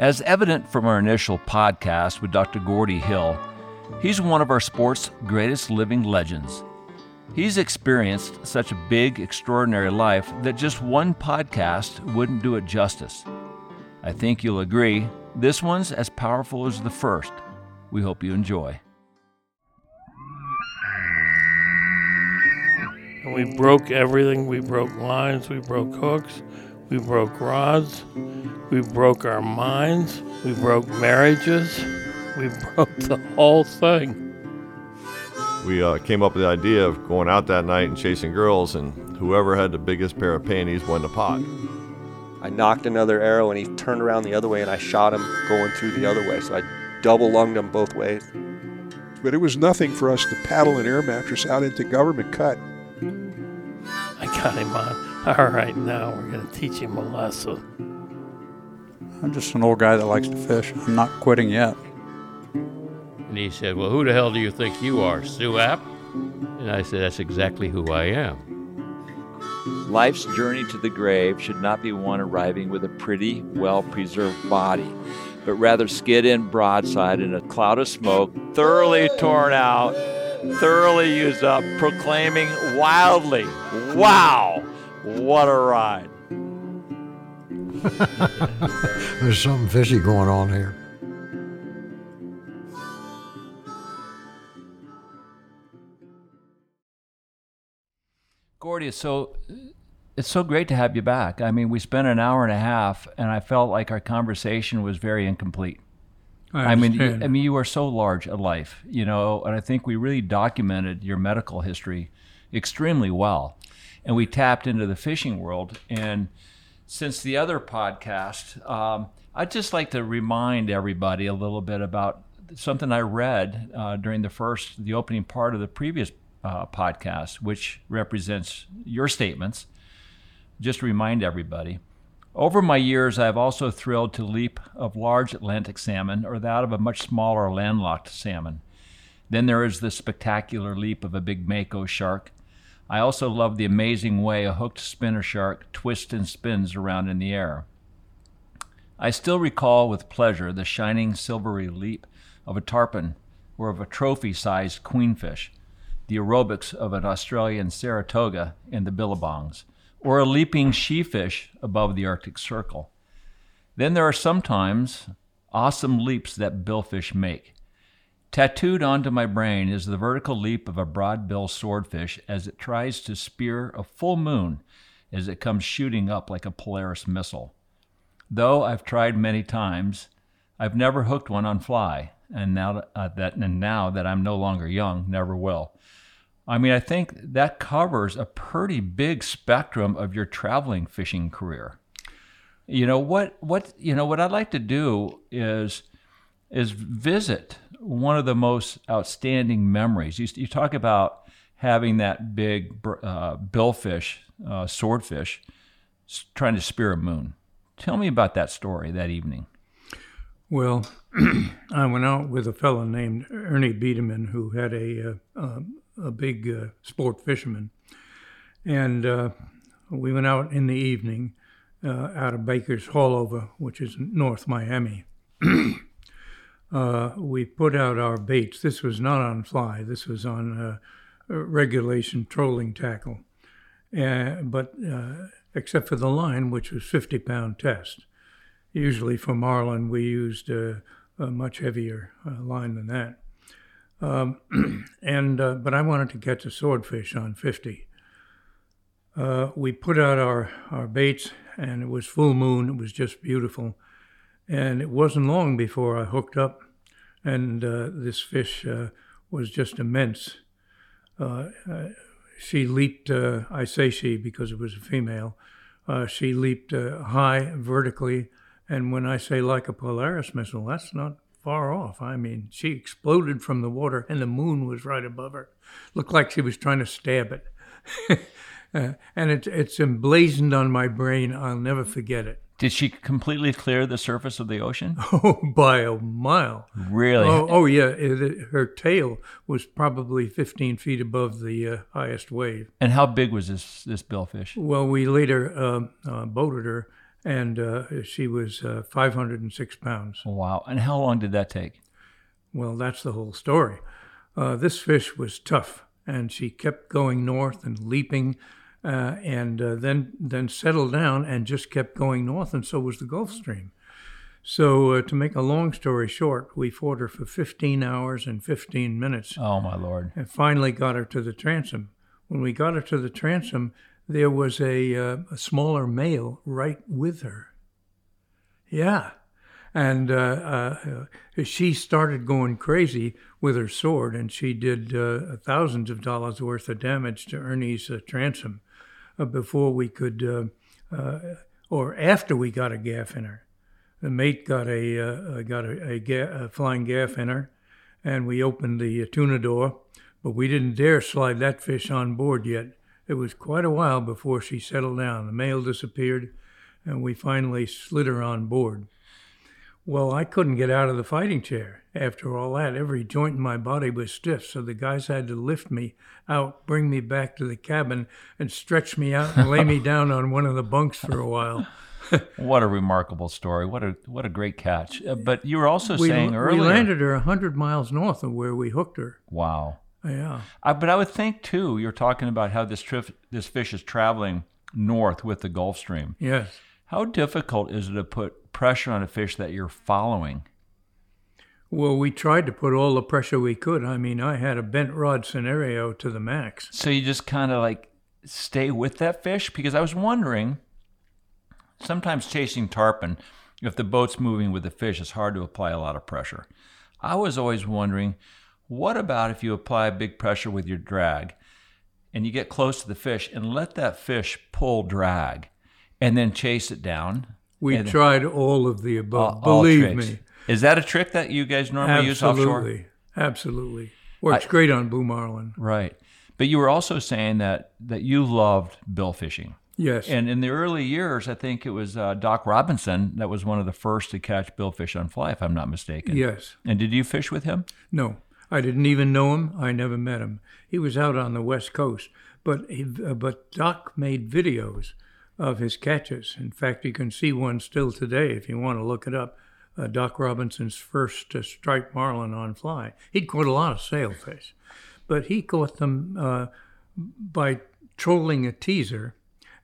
As evident from our initial podcast with Dr. Gordy Hill, he's one of our sport's greatest living legends. He's experienced such a big, extraordinary life that just one podcast wouldn't do it justice. I think you'll agree, this one's as powerful as the first. We hope you enjoy. We broke everything. We broke lines, we broke hooks, we broke rods, we broke our minds, we broke marriages, we broke the whole thing. We uh, came up with the idea of going out that night and chasing girls, and whoever had the biggest pair of panties won the pot. I knocked another arrow and he turned around the other way and I shot him going through the other way. So I double lunged him both ways. But it was nothing for us to paddle an air mattress out into government cut. I got him on. All right, now we're going to teach him a lesson. I'm just an old guy that likes to fish. I'm not quitting yet. And he said, Well, who the hell do you think you are, Sue App? And I said, That's exactly who I am. Life's journey to the grave should not be one arriving with a pretty, well preserved body, but rather skid in broadside in a cloud of smoke, thoroughly torn out, thoroughly used up, proclaiming wildly, Wow, what a ride! There's something fishy going on here. Gordy, it's so it's so great to have you back. I mean, we spent an hour and a half, and I felt like our conversation was very incomplete. I, I mean, you, understand. I mean, you are so large a life, you know, and I think we really documented your medical history extremely well, and we tapped into the fishing world. And since the other podcast, um, I'd just like to remind everybody a little bit about something I read uh, during the first, the opening part of the previous uh, podcast, which represents your statements. Just remind everybody. Over my years, I have also thrilled to leap of large Atlantic salmon or that of a much smaller landlocked salmon. Then there is the spectacular leap of a big mako shark. I also love the amazing way a hooked spinner shark twists and spins around in the air. I still recall with pleasure the shining silvery leap of a tarpon or of a trophy sized queenfish, the aerobics of an Australian Saratoga in the billabongs, or a leaping sheefish above the Arctic Circle. Then there are sometimes awesome leaps that billfish make. Tattooed onto my brain is the vertical leap of a broad-bill swordfish as it tries to spear a full moon as it comes shooting up like a Polaris missile. Though I've tried many times, I've never hooked one on fly, and now uh, that and now that I'm no longer young, never will. I mean, I think that covers a pretty big spectrum of your traveling fishing career. You know what? What you know? What I'd like to do is is visit one of the most outstanding memories. You, you talk about having that big uh, billfish, uh, swordfish, trying to spear a moon. Tell me about that story that evening. Well, I went out with a fellow named Ernie Biederman who had a uh, uh, a big uh, sport fisherman, and uh, we went out in the evening out of Baker's Haulover, which is North Miami. Uh, we put out our baits. This was not on fly. This was on uh, regulation trolling tackle, but except for the line, which was 50 pound test. Usually for marlin, we used a much heavier line than that. Um, and uh, but I wanted to catch a swordfish on 50. Uh, we put out our, our baits, and it was full moon. It was just beautiful, and it wasn't long before I hooked up, and uh, this fish uh, was just immense. Uh, uh, she leaped. I say she because it was a female. she leaped high vertically, and when I say like a Polaris missile, that's not far off. I mean, she exploded from the water, and the moon was right above her. Looked like she was trying to stab it. uh, and it, it's emblazoned on my brain. I'll never forget it. Did she completely clear the surface of the ocean? Oh, by a mile. Really? Oh, oh yeah. It, it, her tail was probably 15 feet above the uh, highest wave. And how big was this this billfish? Well, we later uh, uh, boated her, and uh, she was uh, 506 pounds. Wow. And how long did that take? Well, that's the whole story. Uh, this fish was tough, and she kept going north and leaping, uh, and uh, then then settled down and just kept going north, and so was the Gulf Stream. So, uh, to make a long story short, we fought her for 15 hours and 15 minutes, Oh, my Lord. and finally got her to the transom. When we got her to the transom, there was a, uh, a smaller male right with her. Yeah. And uh, uh, she started going crazy with her sword, and she did uh, thousands of dollars worth of damage to Ernie's uh, transom before we could, uh, uh, or after we got a gaff in her. The mate got a uh, got a, a, ga- a flying gaff in her, and we opened the tuna door, but we didn't dare slide that fish on board yet. It was quite a while before she settled down. The male disappeared, and we finally slid her on board. Well, I couldn't get out of the fighting chair. After all that, every joint in my body was stiff, so the guys had to lift me out, bring me back to the cabin, and stretch me out and lay me down on one of the bunks for a while. What a remarkable story. What a what a great catch. Uh, but you were also We, saying earlier we landed her a hundred miles north of where we hooked her. Wow. Yeah. I, but I would think too. You're talking about how this trip, this fish is traveling north with the Gulf Stream. Yes. How difficult is it to put pressure on a fish that you're following? Well, we tried to put all the pressure we could. I mean, I had a bent rod scenario to the max. So you just kind of like stay with that fish because I was wondering. Sometimes chasing tarpon, if the boat's moving with the fish, it's hard to apply a lot of pressure. I was always wondering, what about if you apply big pressure with your drag, and you get close to the fish and let that fish pull drag, and then chase it down? We And- tried all of the above. All- all Believe tricks. me. Is that a trick that you guys normally use offshore? Absolutely. Absolutely. Works great on Blue Marlin. Right. But you were also saying that that you loved bill fishing. Yes. And in the early years, I think it was uh, Doc Robinson that was one of the first to catch billfish on fly, if I'm not mistaken. yes. And did you fish with him? No. I didn't even know him. I never met him. He was out on the West Coast. But, he, uh, but Doc made videos of his catches. In fact, you can see one still today if you want to look it up. Uh, Doc Robinson's first uh, striped marlin on fly. He'd caught a lot of sailfish, but he caught them uh, by trolling a teaser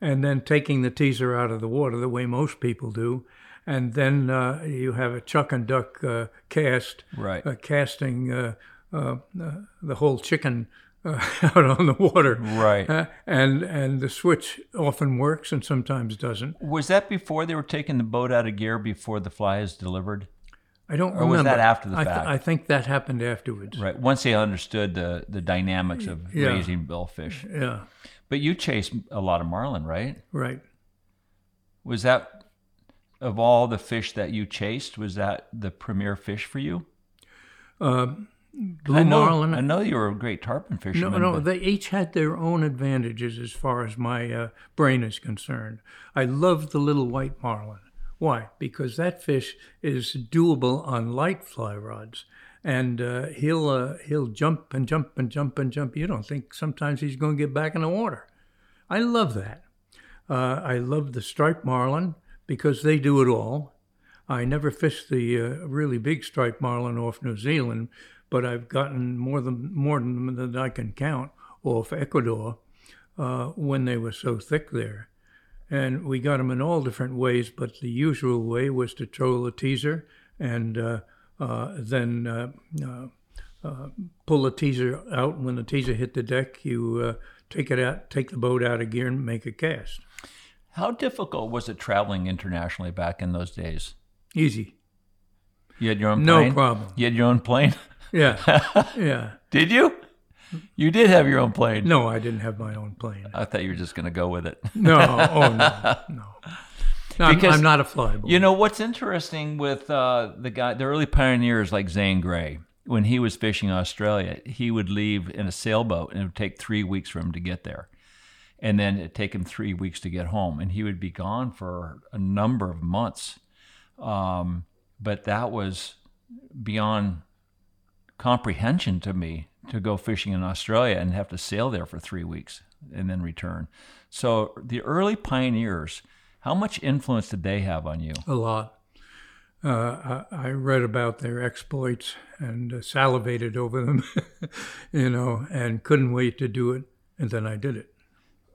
and then taking the teaser out of the water the way most people do. And then uh, you have a chuck and duck uh, cast, Right. uh, casting uh, uh, uh, the whole chicken uh, out on the water. Right. Uh, and and the switch often works and sometimes doesn't. Was that before they were taking the boat out of gear before the fly is delivered? I don't Or remember. was that after the I, th- fact? I think that happened afterwards. Right. Once they understood the, the dynamics of Yeah. raising billfish. Yeah, But you chased a lot of marlin, right? right. Was that, of all the fish that you chased, was that the premier fish for you? Um, I blue know, marlin. I know you were a great tarpon no, fisherman. no, but- they each had their own advantages as far as my uh, brain is concerned. I love the little white marlin. Why? Because that fish is doable on light fly rods, and uh, he'll uh, he'll jump and jump and jump and jump. You don't think sometimes he's going to get back in the water. I love that. Uh, I love the striped marlin because they do it all. I never fished the uh, really big striped marlin off New Zealand, but I've gotten more than more than, than I can count off Ecuador uh, when they were so thick there. And we got them in all different ways, but the usual way was to troll a teaser and uh, uh, then uh, uh, uh, pull the teaser out. When the teaser hit the deck, you uh, take it out, take the boat out of gear, and make a cast. How difficult was it traveling internationally back in those days? Easy. You had your own plane? No problem. You had your own plane? Yeah, yeah. Did you? You did have your own plane. No, I didn't have my own plane. I thought you were just going to go with it. No, oh no, no. No, I'm, Because, I'm not a flyboy. You know what's interesting with uh, the guy, the early pioneers like Zane Grey, when he was fishing Australia, he would leave in a sailboat, and it would take three weeks for him to get there, and then it'd take him three weeks to get home, and he would be gone for a number of months. Um, but that was beyond comprehension to me to go fishing in Australia and have to sail there for three weeks and then return. So the early pioneers, How much influence did they have on you? A lot. Uh, I, I read about their exploits and uh, salivated over them, you know, and couldn't wait to do it. And then I did it.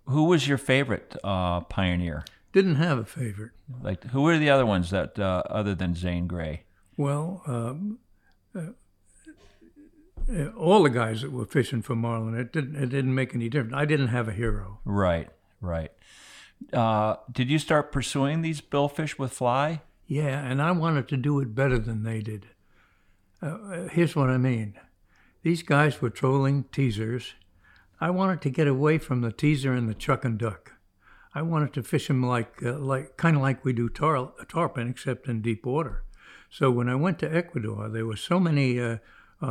Who was your favorite uh, pioneer? Didn't have a favorite. Like, who were the other ones that, uh, other than Zane Grey? Well, um, uh, all the guys that were fishing for marlin, it didn't it didn't make any difference. I didn't have a hero. Right, right. Uh, did you start pursuing these billfish with fly? Yeah, and I wanted to do it better than they did. Uh, uh, here's what I mean: these guys were trolling teasers. I wanted to get away from the teaser and the chuck and duck. I wanted to fish them like uh, like kind of like we do tar- tarpon, except in deep water. So when I went to Ecuador, there were so many uh,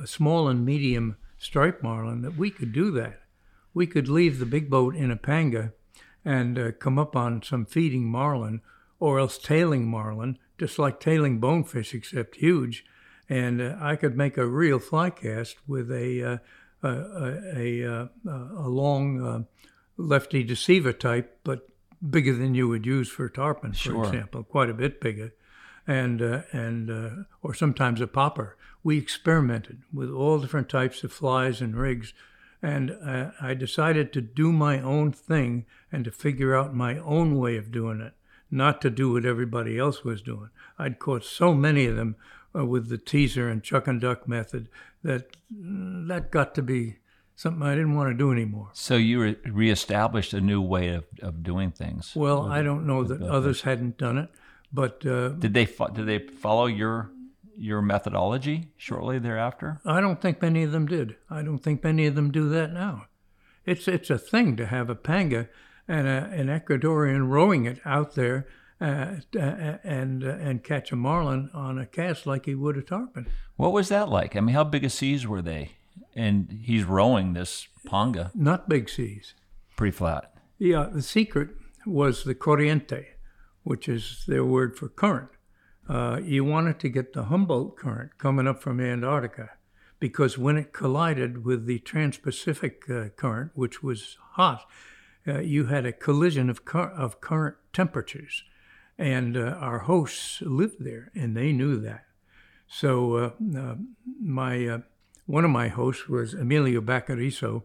uh, small and medium striped marlin that we could do that. We could leave the big boat in a panga and uh, come up on some feeding marlin or else tailing marlin, just like tailing bonefish, except huge. And uh, I could make a real fly cast with a, uh, a, a, a, a long uh, lefty deceiver type, but bigger than you would use for tarpon, for Sure. example, quite a bit bigger and uh, and uh, or sometimes a popper. We experimented with all different types of flies and rigs, and uh, I decided to do my own thing and to figure out my own way of doing it, not to do what everybody else was doing. I'd caught so many of them uh, with the teaser and chuck and duck method that mm, that got to be something I didn't want to do anymore. So you re- reestablished a new way of, of doing things. Well, I don't know that others hadn't done it, but uh, Did they fo- did they follow your your methodology shortly thereafter? I don't think many of them did. I don't think many of them do that now. It's it's a thing to have a panga and a, an Ecuadorian rowing it out there uh, uh, and uh, and catch a marlin on a cast like he would a tarpon. What was that like? I mean, how big of seas were they? And he's rowing this panga Not big seas. pretty flat. Yeah, the secret was the corriente, which is their word for current. Uh, you wanted to get the Humboldt current coming up from Antarctica because when it collided with the Trans-Pacific uh, current, which was hot, uh, you had a collision of, cur- of current temperatures. And uh, our hosts lived there, and they knew that. So uh, uh, my one of my hosts was Emilio Baquerizo,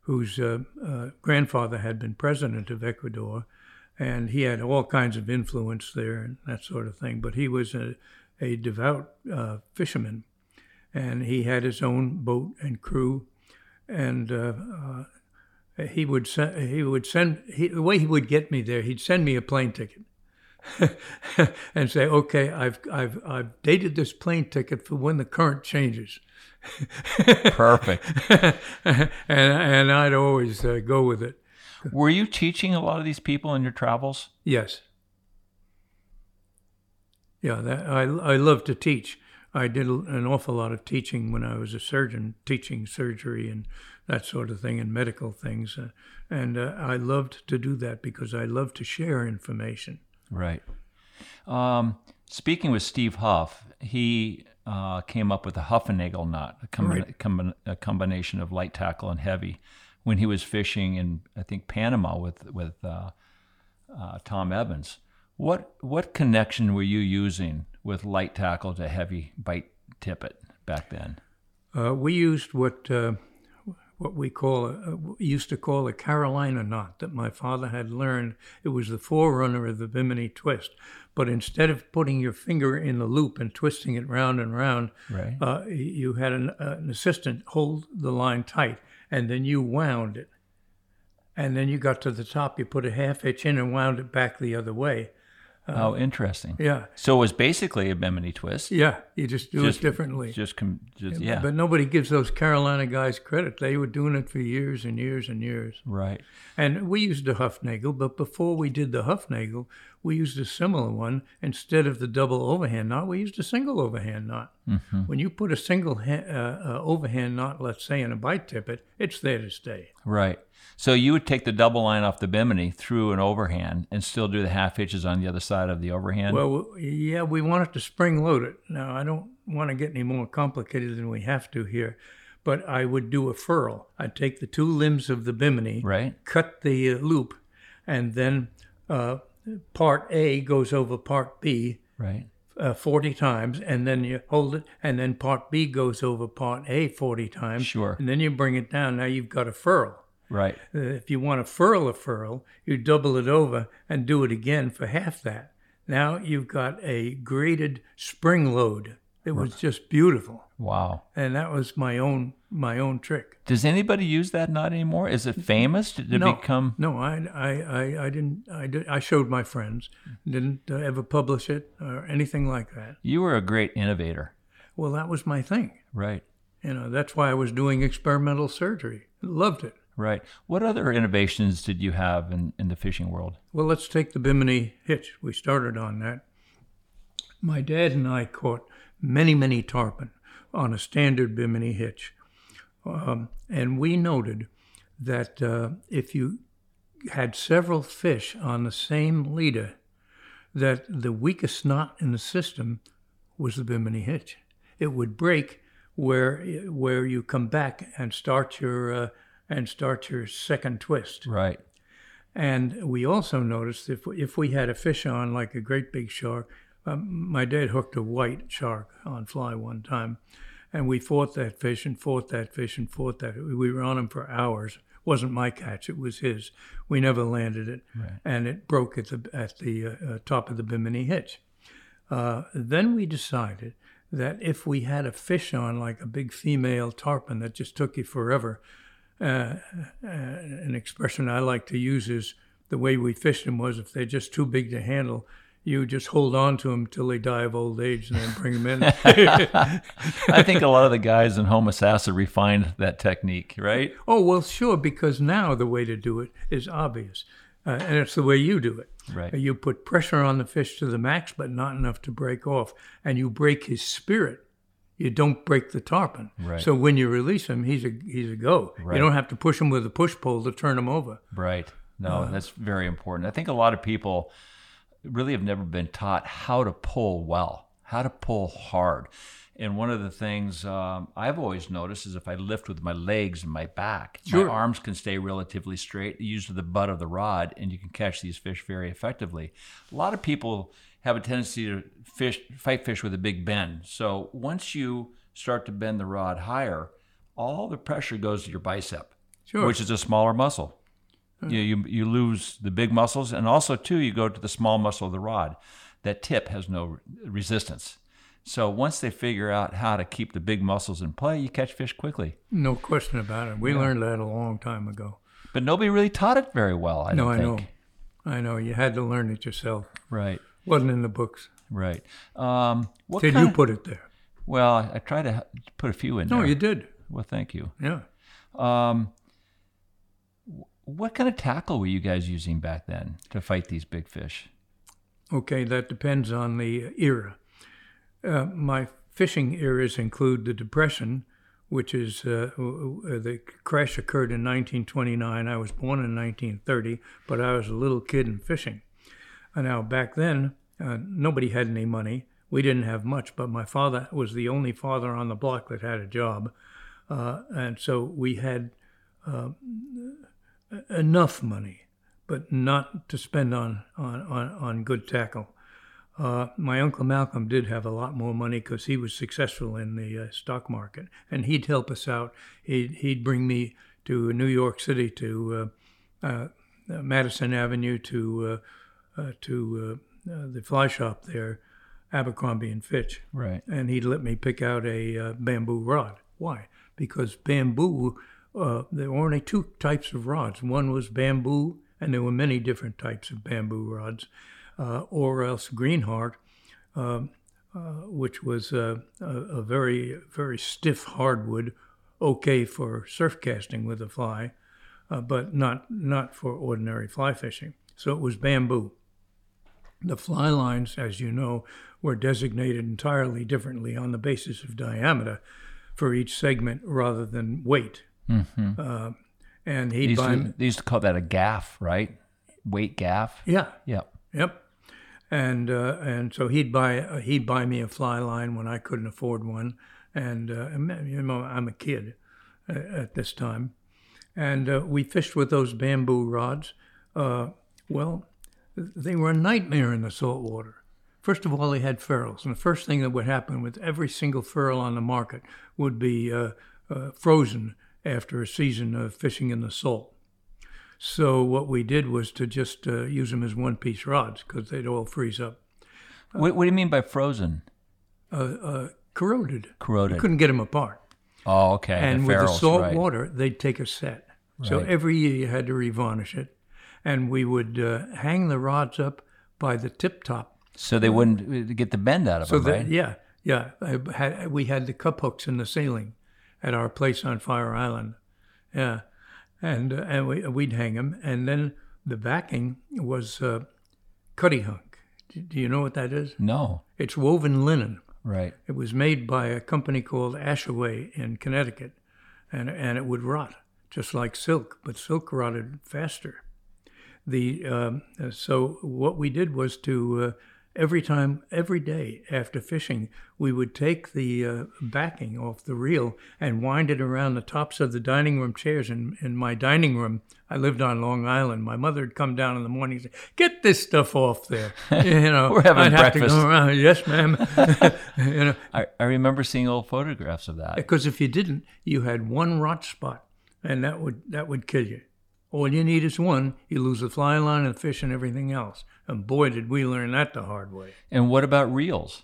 whose grandfather had been president of Ecuador, and he had all kinds of influence there and that sort of thing. But he was a, a devout uh, fisherman, and he had his own boat and crew, and uh, uh, he would send he would send he, the way he would get me there. He'd send me a plane ticket. and say, okay, I've, I've, I've dated this plane ticket for when the current changes. Perfect. and, and I'd always uh, go with it. Were you teaching a lot of these people in your travels? Yes. Yeah, that, I, I love to teach. I did an awful lot of teaching when I was a surgeon, teaching surgery and that sort of thing and medical things. Uh, and uh, I loved to do that because I love to share information. Right. Um, speaking with Steve Huff, he uh, came up with a Huffenagel knot, a, combi- Right. combi- a combination of light tackle and heavy, when he was fishing in I think Panama with with uh, uh, Tom Evans. What what connection were you using with light tackle to heavy bite tippet back then? Uh, we used what uh, what we call a, we used to call a Carolina knot that my father had learned. It was the forerunner of the Bimini twist. But instead of putting your finger in the loop and twisting it round and round, Right. uh, you had an, uh, an assistant hold the line tight, and then you wound it. And then you got to the top, you put a half hitch in and wound it back the other way. Oh, interesting. Yeah, So it was basically a Bimini twist. yeah, you just do Just- it differently. Just, com- just yeah. But nobody gives those Carolina guys credit. They were doing it for years and years and years. right. And we used the Huffnagle, but before we did the Huffnagle, we used a similar one. Instead of the double overhand knot, we used a single overhand knot. When you put a single ha- uh, uh, overhand knot, let's say, in a bite tippet, it's there to stay. Right. So you would take the double line off the bimini through an overhand and still do the half hitches on the other side of the overhand. Well, yeah, we wanted to spring load it. Now, I don't want to get any more complicated than we have to here, but I would do a furl. I'd take the two limbs of the bimini, right. cut the uh, loop, and then uh, part A goes over part B Right. uh, 40 times, and then you hold it, and then part B goes over part A 40 times. Sure. And then you bring it down. Now you've got a furl. Right. Uh, if you want to furl a furl, you double it over and do it again for half that. Now you've got a graded spring load. It was just beautiful, Wow. and that was my own my own trick. Does anybody use that knot anymore? Is it famous? Did it no, become? no, I, I, I, I didn't. I did. I showed my friends. Didn't uh, ever publish it or anything like that. You were a great innovator. Well, that was my thing. Right. You know, that's why I was doing experimental surgery. Loved it. Right. What other innovations did you have in, in the fishing world? Well, let's take the Bimini hitch. We started on that. My dad and I caught many, many tarpon on a standard Bimini hitch. Um, and we noted that uh, if you had several fish on the same leader, that the weakest knot in the system was the Bimini hitch. It would break where where you come back and start your uh, and start your second twist. Right. And we also noticed if if we had a fish on like a great big shark, um, my dad hooked a white shark on fly one time, and we fought that fish and fought that fish and fought that. We were on him for hours. It wasn't my catch; it was his. We never landed it, and it broke at the at the uh, uh, top of the Bimini hitch. Uh, then we decided that if we had a fish on like a big female tarpon that just took you forever, uh, uh, an expression I like to use is the way we fished them was if they're just too big to handle, you just hold on to them till they die of old age and then bring them in. I think a lot of the guys in home Homosassa refined that technique, right? oh, well, sure, because now the way to do it is obvious. Uh, and it's the way you do it. Right. You put pressure on the fish to the max, but not enough to break off. And you break his spirit. You don't break the tarpon. Right. So when you release him, he's a he's a go. Right. You don't have to push him with a push pole to turn him over. Right. No, that's very important. I think a lot of people really have never been taught how to pull well, how to pull hard. And one of the things um, I've always noticed is if I lift with my legs and my back, Sure. my arms can stay relatively straight, used the butt of the rod, and you can catch these fish very effectively. A lot of people have a tendency to fish, fight fish with a big bend. So once you start to bend the rod higher, all the pressure goes to your bicep, Sure. which is a smaller muscle. You, you you lose the big muscles, and also too you go to the small muscle of the rod. That tip has no resistance. So once they figure out how to keep the big muscles in play, you catch fish quickly. No question about it. We learned that a long time ago. But nobody really taught it very well. I no, I think. know. I know. You had to learn it yourself. Right, Wasn't in the books. right. Um, what Did you put it there? Well, I, I try to put a few in No, there. you did. Well, thank you. Yeah. Um, what kind of tackle were you guys using back then to fight these big fish? Okay, that depends on the era. Uh, my fishing eras include the Depression, which is uh, the crash occurred in 1929. I was born in 1930, but I was a little kid and fishing. Uh, now, back then, uh, nobody had any money. We didn't have much, but my father was the only father on the block that had a job. Uh, and so we had uh, enough money, but not to spend on, on, on, on good tackle. Uh, my uncle Malcolm did have a lot more money because he was successful in the uh, stock market, and he'd help us out. He'd, he'd bring me to New York City to uh, uh, Madison Avenue to uh, to uh, uh, the fly shop there, Abercrombie and Fitch, Right. and he'd let me pick out a uh, bamboo rod. Why? Because bamboo, uh, there were only two types of rods. One was bamboo, and there were many different types of bamboo rods, uh, or else greenheart, uh, uh, which was uh, a, a very, very stiff hardwood, okay for surf casting with a fly, uh, but not not for ordinary fly fishing. So it was bamboo. The fly lines, as you know, were designated entirely differently on the basis of diameter for each segment rather than weight. Uh, and he'd used, buy, to, they used to call that a gaff, right? Weight gaff. yeah, Yep. Yep. And uh, and so he'd buy uh, he'd buy me a fly line when I couldn't afford one, and uh, you know I'm a kid uh, at this time, and uh, we fished with those bamboo rods. Uh, well, they were a nightmare in the salt water. First of all, they had ferrules, and the first thing that would happen with every single ferrule on the market would be uh, uh, frozen after a season of fishing in the salt. So what we did was to just uh, use them as one-piece rods because they'd all freeze up. What, what do you mean by frozen? Uh, uh, corroded. Corroded. You couldn't get them apart. Oh, okay. and the with the salt right. water, they'd take a set. So every year you had to revarnish it, and we would uh, hang the rods up by the tip top. So they wouldn't uh, get the bend out of So them, that right? yeah, yeah, had, we had the cup hooks in the ceiling at our place on Fire Island. Yeah, and uh, and we, we'd hang them, and then the backing was uh, Cuttyhunk. Do, do you know what that is? No. It's woven linen. Right. It was made by a company called Ashaway in Connecticut, and and it would rot just like silk, but silk rotted faster. The um, uh, so what we did was to uh, every time, every day after fishing, we would take the uh, backing off the reel and wind it around the tops of the dining room chairs. In in my dining room, I lived on Long Island. My mother would come down in the morning and say, "Get this stuff off there." You know, We're having I'd have to breakfast. go around. Yes, ma'am. you know, I, I remember seeing old photographs of that. because if you didn't, you had one rot spot, and that would that would kill you. All you need is one. You lose the fly line and the fish and everything else. And boy, did we learn that the hard way. And what about reels?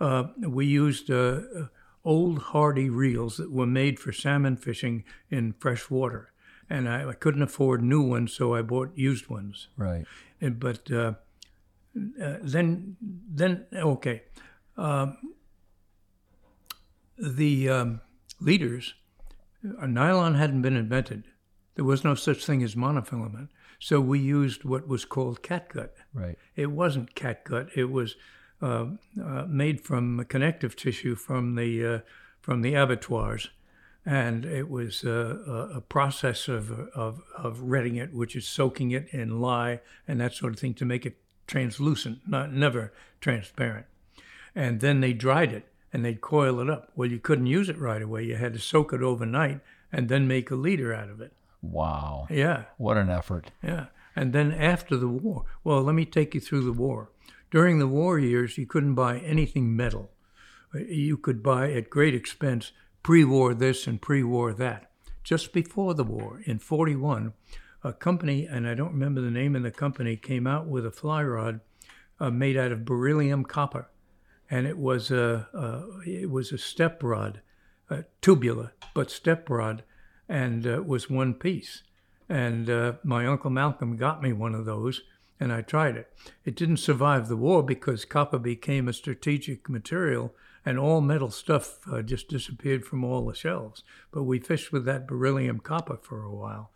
Uh, we used uh, uh, old hardy reels that were made for salmon fishing in fresh water, and I, I couldn't afford new ones, so I bought used ones. Right. And- but uh, uh, then then okay um, the um, leaders uh, nylon hadn't been invented there was no such thing as monofilament so we used what was called catgut Right. it wasn't catgut it was uh, uh, made from connective tissue from the uh, from the abattoirs and it was uh, a, a process of, of, of retting it, which is soaking it in lye and that sort of thing to make it translucent, not never transparent. And then they dried it and they'd coil it up. Well, you couldn't use it right away. You had to soak it overnight and then make a leader out of it. Wow. Yeah, What an effort. yeah. And then after the war, well, let me take you through the war. During the war years, you couldn't buy anything metal. You could buy at great expense pre war this and pre war that. Just before the war, in 41, a company, and I don't remember the name of the company, came out with a fly rod uh, made out of beryllium copper. And it was a, a, it was a step rod, uh, tubular, but step rod, and uh, was one piece. And uh, my uncle Malcolm got me one of those, and I tried it. It didn't survive the war because copper became a strategic material, and all metal stuff uh, just disappeared from all the shelves. But we fished with that beryllium copper for a while,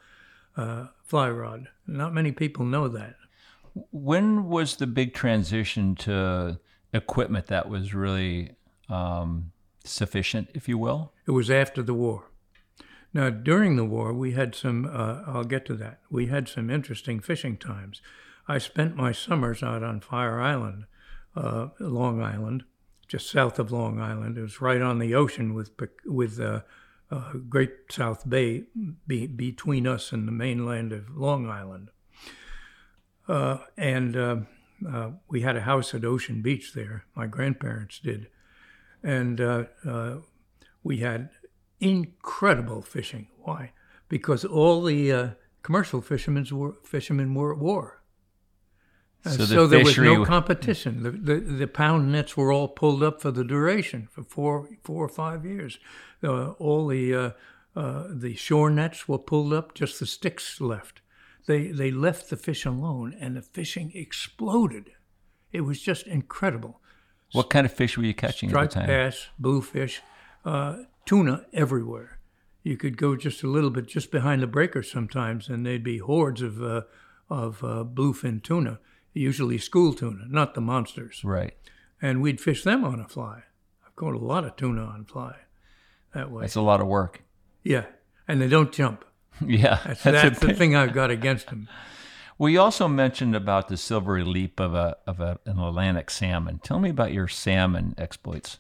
uh, fly rod. Not many people know that. When was the big transition to equipment that was really um, sufficient, if you will? It was after the war. Now, during the war, we had some, uh, I'll get to that. We had some interesting fishing times. I spent my summers out on Fire Island, uh, Long Island, just south of Long Island. It was right on the ocean with, with uh, uh, Great South Bay be, between us and the mainland of Long Island. Uh, and uh, we had a house at Ocean Beach there. My grandparents did. And we had incredible fishing. Why? Because all the uh, commercial fishermen were fishermen were at war. Uh, So the so there was no competition. The, the the pound nets were all pulled up for the duration for four four or five years. Uh, all the uh, uh, the shore nets were pulled up. Just the sticks left. They they left the fish alone, and the fishing exploded. It was just incredible What kind of fish were you catching at the time? bass, bluefish, uh, tuna everywhere. You could go just a little bit just behind the breakers sometimes, and there'd be hordes of uh, of uh, bluefin tuna, usually school tuna, not the monsters. Right. And we'd fish them on a fly. I've caught a lot of tuna on fly that way. That's a lot of work. yeah, and they don't jump. Yeah. That's, that's that's, the big- thing I've got against them. Well, you also mentioned about the silvery leap of a of a, an Atlantic salmon. Tell me about your salmon exploits.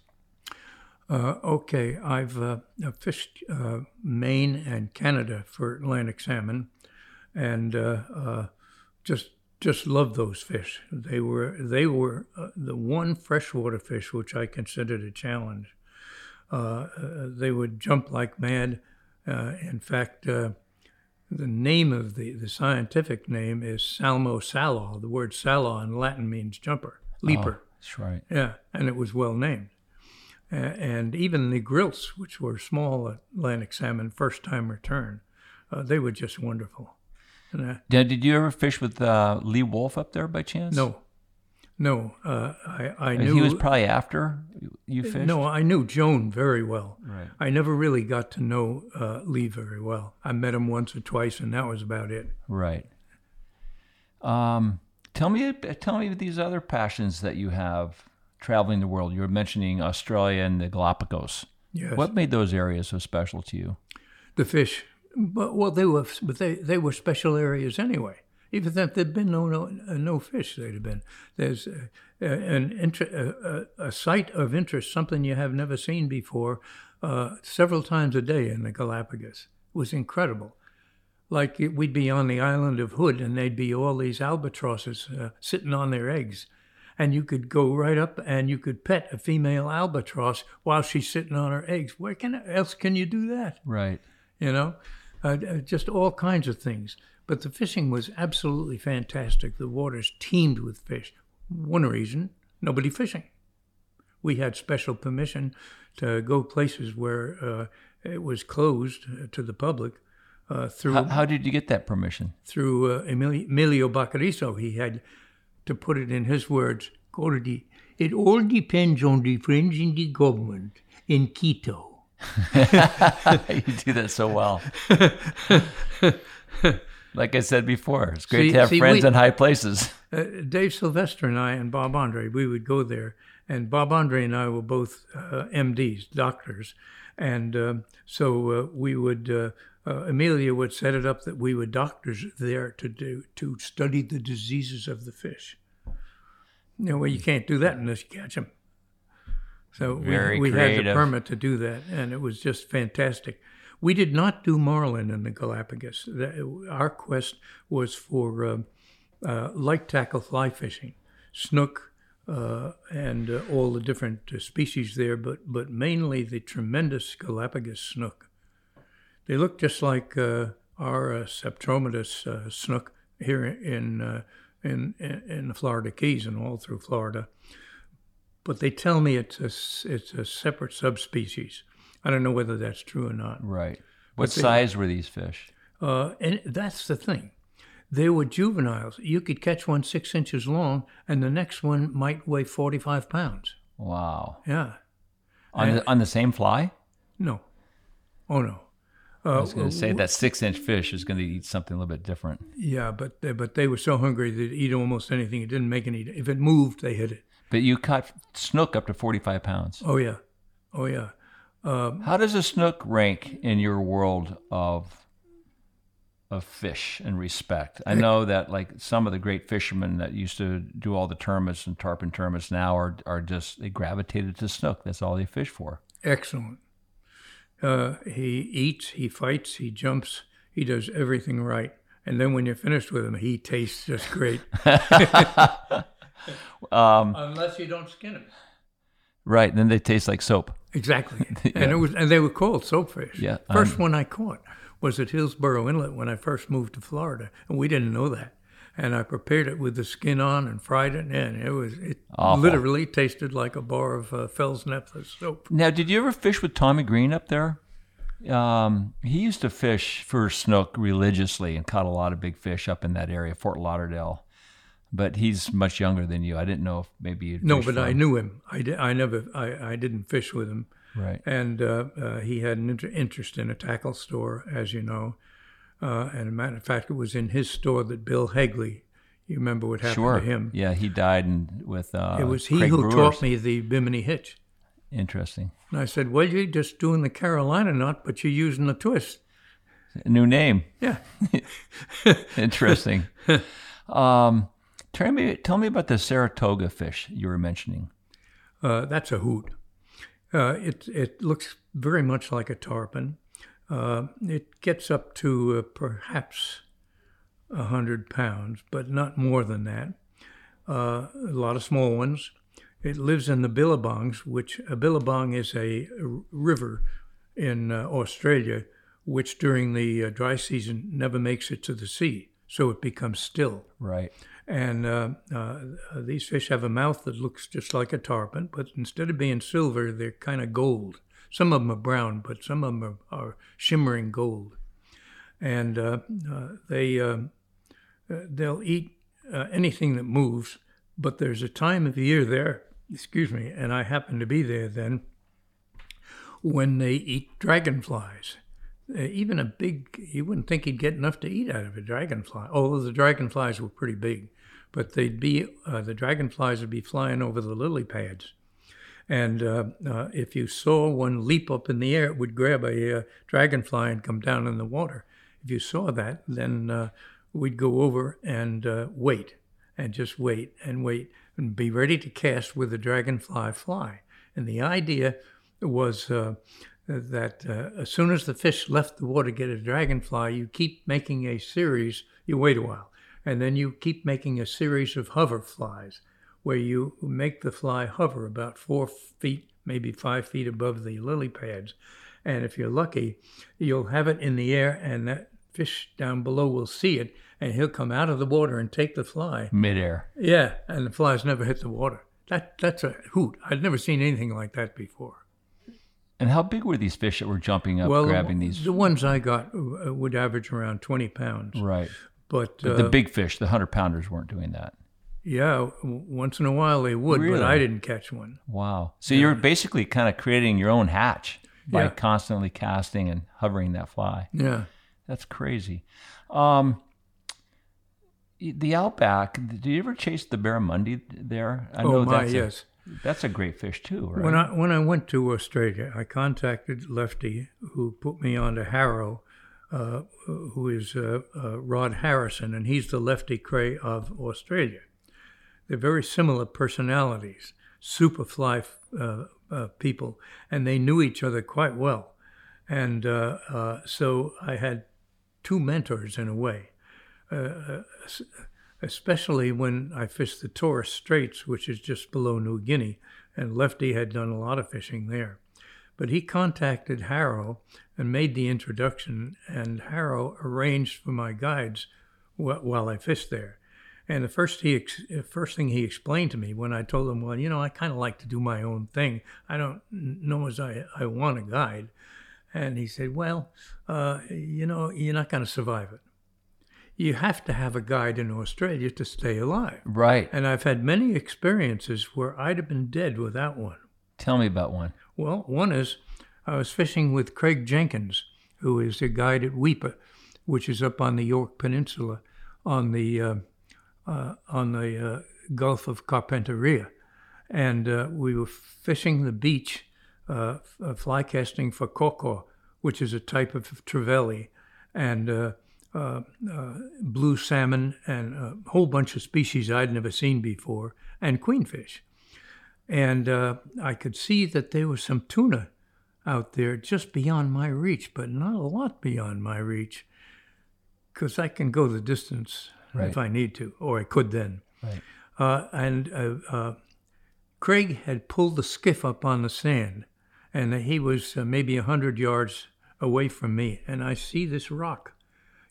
Uh, okay, I've uh, fished uh, Maine and Canada for Atlantic salmon, and uh, uh, just just loved those fish. They were they were uh, the one freshwater fish which I considered a challenge. Uh, uh, they would jump like mad. Uh, in fact, uh, the name of the, the scientific name is Salmo salar. The word salo in Latin means jumper, leaper. Oh, that's right. Yeah, and it was well named. Uh, and even the grilse, which were small Atlantic salmon, first time return, uh, they were just wonderful. Uh, Now, did you ever fish with uh, Lee Wulff up there by chance? no, no, uh, I, I knew he was probably after you fished. No, I knew Joan very well. Right. I never really got to know uh, Lee very well. I met him once or twice, and that was about it. Right. Um, tell me, tell me these other passions that you have traveling the world. You were mentioning Australia and the Galapagos. Yes. What made those areas so special to you? The fish, but well, they were, but they, they were special areas anyway. Even if there'd been no no, uh, no fish, they'd have been. There's uh, uh, an inter- a, a, a site of interest, something you have never seen before, uh, several times a day in the Galapagos. It was incredible. Like we'd be on the island of Hood, and there'd be all these albatrosses uh, sitting on their eggs, and you could go right up and you could pet a female albatross while she's sitting on her eggs. Where can else can you do that? Right. you know, uh, uh, just all kinds of things. But the fishing was absolutely fantastic. The waters teemed with fish. One reason, nobody fishing. We had special permission to go places where uh, it was closed uh, to the public uh, through How, how did you get that permission? through uh, Emilio, Emilio Baquerizo. He had to put it in his words. Gordy, it all depends on the friends in the government in Quito. you do that so well. like I said before, it's great See- to have see, friends we- in high places. uh, Dave Sylvester and I and Bob Andre, we would go there, and Bob Andre and I were both uh, MDs, doctors, and um so uh, we would. Uh, Amelia would set it up that we were doctors there to do to study the diseases of the fish. You know, well, you can't do that unless you catch them. So we, Very we had the permit to do that, and it was just fantastic. We did not do marlin in the Galapagos. That- Our quest was for uh, uh, light tackle fly fishing, snook, uh, and uh, all the different uh, species there, but but mainly the tremendous Galapagos snook. They look just like uh, our uh, Centropomus uh, snook here in, uh, in in in the Florida Keys and all through Florida. But they tell me it's a it's a separate subspecies. I don't know whether that's true or not. Right. What they- size were these fish? Uh, and that's the thing. They were juveniles. You could catch one six inches long, and the next one might weigh 45 pounds. Wow. Yeah. On the, on the same fly? No. Oh, no. Uh, I was going to say that six inch fish is going to eat something a little bit different. Yeah, but they, but they were so hungry they'd eat almost anything. It didn't make any. If it moved, they hit it. But you caught snook up to 45 pounds. Oh yeah, oh yeah. Uh, How does a snook rank in your world of of fish and respect? I know that like some of the great fishermen that used to do all the termits and tarpon termits now are are just they gravitated to snook. That's all they fish for. Excellent. Uh, he eats, he fights, he jumps, he does everything right. And then when you're finished with him, he tastes just great. Um, Unless you don't skin him. Right, then they taste like soap. Exactly. And it was and they were called soapfish. Yeah, 1st I'm- one I caught was at Hillsboro Inlet when I first moved to Florida, and we didn't know that. And I prepared it with the skin on and fried it, and it was it Awful. literally tasted like a bar of uh, Fels-Naptha soap. Now, did you ever fish with Tommy Green up there? Um, he used to fish for snook religiously and caught a lot of big fish up in that area, Fort Lauderdale. But he's much younger than you. I didn't know if maybe you'd No, but I him. knew him. I, di- I never I, I didn't fish with him. Right. and uh, uh, he had an inter- interest in a tackle store, as you know. Uh, and a matter of fact, it was in his store that Bill Hegley, you remember what happened Sure. to him? Yeah, he died in, with. Uh, it was he Craig who Brewers. taught me the Bimini hitch. Interesting. And I said, "Well, you're just doing the Carolina knot, but you're using the twist." New name. Yeah, Interesting. um, tell me, tell me about the Saratoga fish you were mentioning. uh, that's a hoot. Uh, it it looks very much like a tarpon. Uh, it gets up to uh, perhaps 100 pounds, but not more than that. Uh, a lot of small ones. It lives in the billabongs, which a billabong is a river in uh, Australia, which during the uh, dry season never makes it to the sea, so it becomes still. Right. And uh, uh, these fish have a mouth that looks just like a tarpon, but instead of being silver, they're kind of gold. Some of them are brown, but some of them are, are shimmering gold. And uh, uh, they um, uh, they'll eat uh, anything that moves. But there's a time of the year there, excuse me, and I happen to be there then, when they eat dragonflies. Uh, even a big, you wouldn't think he'd get enough to eat out of a dragonfly, although the dragonflies were pretty big. But they'd be, uh, the dragonflies would be flying over the lily pads. And uh, uh, if you saw one leap up in the air, it would grab a uh, dragonfly and come down in the water. If you saw that, then uh, we'd go over and uh, wait, and just wait and wait, and be ready to cast with the dragonfly fly. And the idea was uh, that as soon as the fish left the water to get a dragonfly, you keep making a series, you wait a while, and then you keep making a series of hover flies where you make the fly hover about four feet, maybe five feet above the lily pads. And if you're lucky, you'll have it in the air, and that fish down below will see it, and he'll come out of the water and take the fly. Midair. Yeah, and the flies never hit the water. That that's a hoot. I'd never seen anything like that before. And how big were these fish that were jumping up, well, grabbing the, these? the ones I got uh, would average around twenty pounds. Right. But, But uh, the big fish, the hundred pounders, weren't doing that. Yeah, w- once in a while they would, Really? but I didn't catch one. Wow. So you're basically kind of creating your own hatch by Yeah. constantly casting and hovering that fly. Yeah. That's crazy. Um, the outback. Do you ever chase the barramundi there? I oh my, that's yes. A, that's a great fish too, right? When I when I went to Australia, I contacted Lefty, who put me on to Harrow, uh, who is uh, uh, Rod Harrison, and he's the Lefty Kreh of Australia. They're very similar personalities, superfly uh, uh, people, and they knew each other quite well. And uh, uh, so I had two mentors in a way, uh, especially when I fished the Torres Straits, which is just below New Guinea, and Lefty had done a lot of fishing there. But he contacted Harrow and made the introduction, and Harrow arranged for my guides wh- while I fished there. And the first he ex- first thing he explained to me when I told him, well, you know, I kind of like to do my own thing. I don't know as I I want a guide. And he said, well, uh, you know, you're not going to survive it. You have to have a guide in Australia to stay alive. right. And I've had many experiences where I'd have been dead without one. Tell me about one. Well, one is I was fishing with Craig Jenkins, who is a guide at Weipa, which is up on the York Peninsula on the uh, on the uh, Gulf of Carpentaria, and uh, we were fishing the beach, uh, uh, fly casting for koko, which is a type of trevally, and uh, uh, uh, blue salmon and a whole bunch of species I'd never seen before, and queenfish. And uh, I could see that there was some tuna out there just beyond my reach, but not a lot beyond my reach, because I can go the distance Right. if I need to, or I could then. Right. Uh, and uh, uh, Craig had pulled the skiff up on the sand, and he was uh, maybe a hundred yards away from me, and I see this rock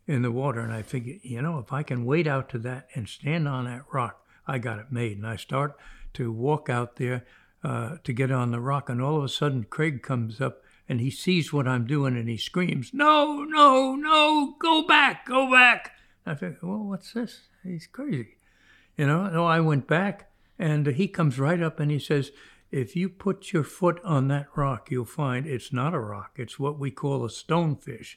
in the water, and I figure, you know, if I can wade out to that and stand on that rock, I got it made. And I start to walk out there uh, to get on the rock, and all of a sudden, Craig comes up and he sees what I'm doing, and he screams, "No, no, no! Go back, go back!" I figured, well, what's this? He's crazy, you know. No, I went back, and he comes right up and he says. If you put your foot on that rock, you'll find it's not a rock. It's what we call a stonefish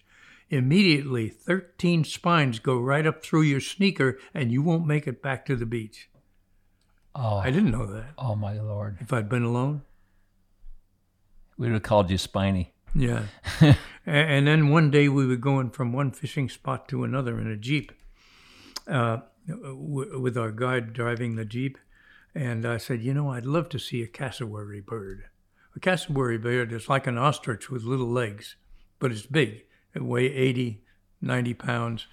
immediately 13 spines go right up through your sneaker and you won't make it back to the beach. Oh, I didn't know that. oh my lord. If I'd been alone. We would have called you Spiny. Yeah. And then one day we were going from one fishing spot to another in a Jeep uh, w- with our guide driving the Jeep. And I said, you know, I'd love to see a cassowary bird. A cassowary bird is like an ostrich with little legs, but it's big. It weighs 80, 90 pounds.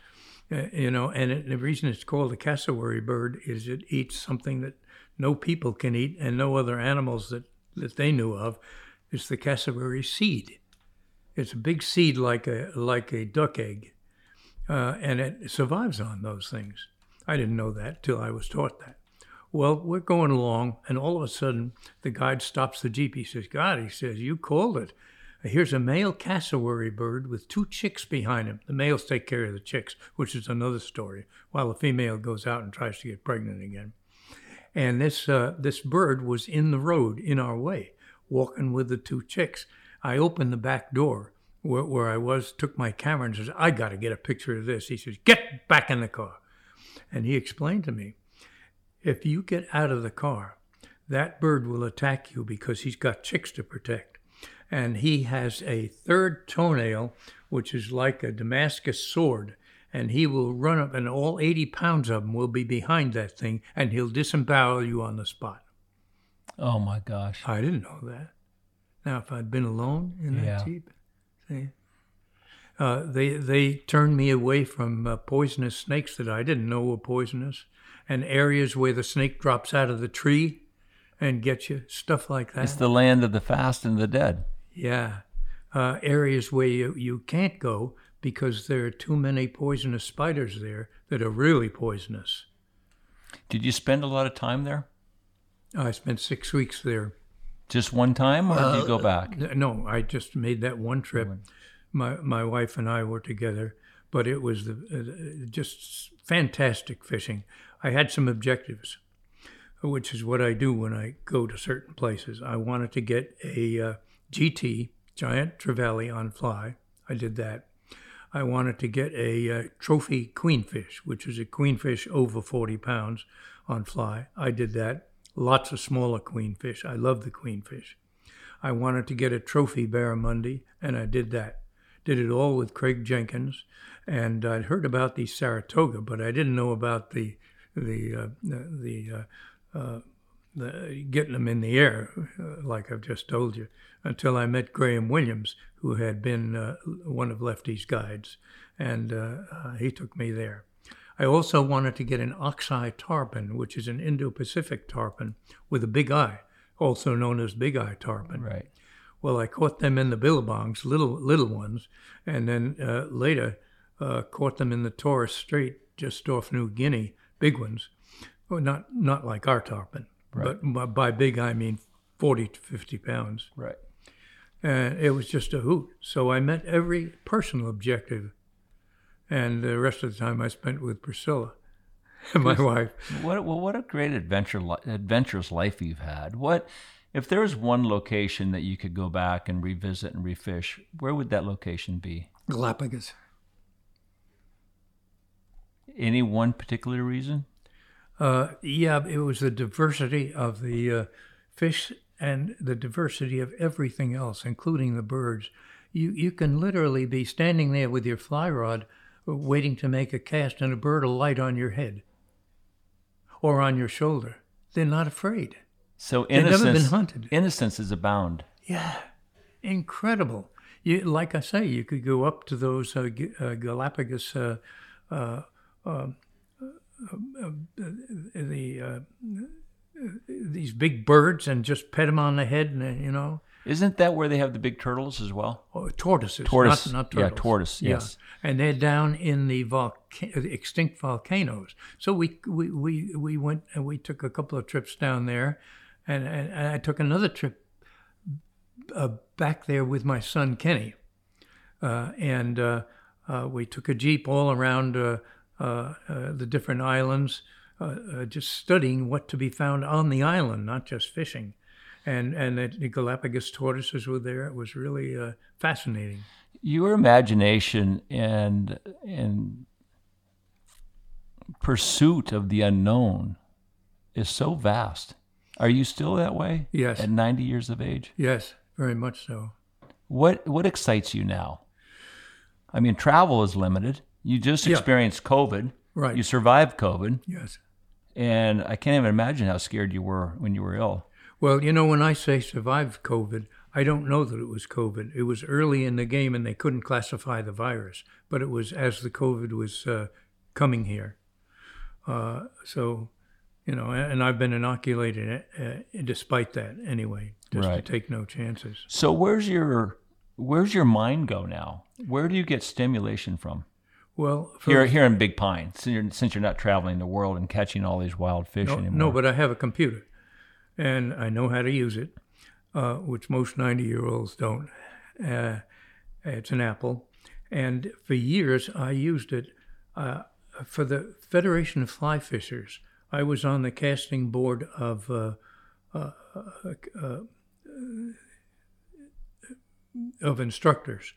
Uh, you know, and it, the reason it's called a cassowary bird is it eats something that no people can eat and no other animals that, that they knew of. It's the cassowary seed. It's a big seed like a like a duck egg, uh, and it survives on those things. I didn't know that till I was taught that. Well, we're going along, and all of a sudden, the guide stops the jeep. He says, "God," he says, "you called it." Here's a male cassowary bird with two chicks behind him. The males take care of the chicks, which is another story, while the female goes out and tries to get pregnant again. And this uh, this bird was in the road in our way, walking with the two chicks. I opened the back door where, where I was, took my camera, and says, "I got to get a picture of this." He says, "Get back in the car," and he explained to me, if you get out of the car, that bird will attack you because he's got chicks to protect and he has a third toenail, which is like a Damascus sword. And he will run up, and all 80 pounds of him will be behind that thing, and he'll disembowel you on the spot. Oh my gosh. I didn't know that. Now, if I'd been alone in that Yeah. jeep, see, uh, they they turned me away from uh, poisonous snakes that I didn't know were poisonous, and areas where the snake drops out of the tree and gets you, stuff like that. It's the land of the fast and the dead. Yeah. Uh, areas where you, you can't go because there are too many poisonous spiders there that are really poisonous. Did you spend a lot of time there? I spent six weeks there. Just one time, or did you go back? No, I just made that one trip. My my wife and I were together, but it was the, uh, just fantastic fishing. I had some objectives, which is what I do when I go to certain places. I wanted to get a uh, GT giant trevally on fly. I did that. I wanted to get a uh, trophy queenfish, which is a queenfish over 40 pounds on fly. I did that. Lots of smaller queenfish. I love the queenfish. I wanted to get a trophy barramundi, and I did that. Did it all with Craig Jenkins, and I'd heard about the Saratoga, but I didn't know about the the uh, the, uh, uh, the getting them in the air, uh, like I've just told you, until I met Graham Williams, who had been uh, one of Lefty's guides, and uh, he took me there. I also wanted to get an oxeye tarpon, which is an Indo-Pacific tarpon with a big eye, also known as big eye tarpon. Right. Well, I caught them in the billabongs, little little ones, and then uh, later uh, caught them in the Torres Strait just off New Guinea, big ones. Well, not not like our tarpon, but by, by big I mean forty to fifty pounds. Right. And it was just a hoot. So I met every personal objective, and the rest of the time I spent with Priscilla, my wife. What well, what a great adventure adventurous life you've had. What if there was one location that you could go back and revisit and refish? Where would that location be? Galapagos. Any one particular reason? Uh, yeah, it was the diversity of the uh, fish and the diversity of everything else, including the birds. You you can literally be standing there with your fly rod, waiting to make a cast, and a bird alight on your head or on your shoulder. They're not afraid. So innocence, They've never been hunted. innocence is abound. Yeah, incredible. You, like I say, you could go up to those uh, G- uh, Galapagos, uh, uh, um, uh, uh, the uh, these big birds, and just pet them on the head, and uh, you know, Isn't that where they have the big turtles as well? oh, tortoises, Tortoise, not, not yeah, turtles. tortoise, yes. and they're down in the volca- extinct volcanoes. So we we we we went and we took a couple of trips down there, and and, and I took another trip uh, back there with my son Kenny, uh, and uh, uh, we took a jeep all around uh, uh, uh, the different islands, uh, uh, just studying what to be found on the island, not just fishing. And and the, the Galapagos tortoises were there. It was really uh, fascinating. Your imagination and and pursuit of the unknown is so vast. Are you still that way? Yes. At 90 years of age? Yes, very much so. What what excites you now? I mean, travel is limited. You just Yeah. experienced COVID. Right. You survived COVID, Yes. and I can't even imagine how scared you were when you were ill. Well, you know, when I say survived COVID, I don't know that it was COVID. It was early in the game and they couldn't classify the virus, but it was as the COVID was uh, coming here. Uh, so, you know, and I've been inoculated uh, despite that anyway, just Right. to take no chances. So where's your where's your mind go now? Where do you get stimulation from? Well, for, Here, here in Big Pine, since you're, since you're not traveling the world and catching all these wild fish no, anymore. no, but I have a computer, and I know how to use it, uh, which most ninety-year-olds don't. Uh, it's an Apple, and for years I used it uh, for the Federation of Fly Fishers. I was on the casting board of uh, uh, uh, of instructors,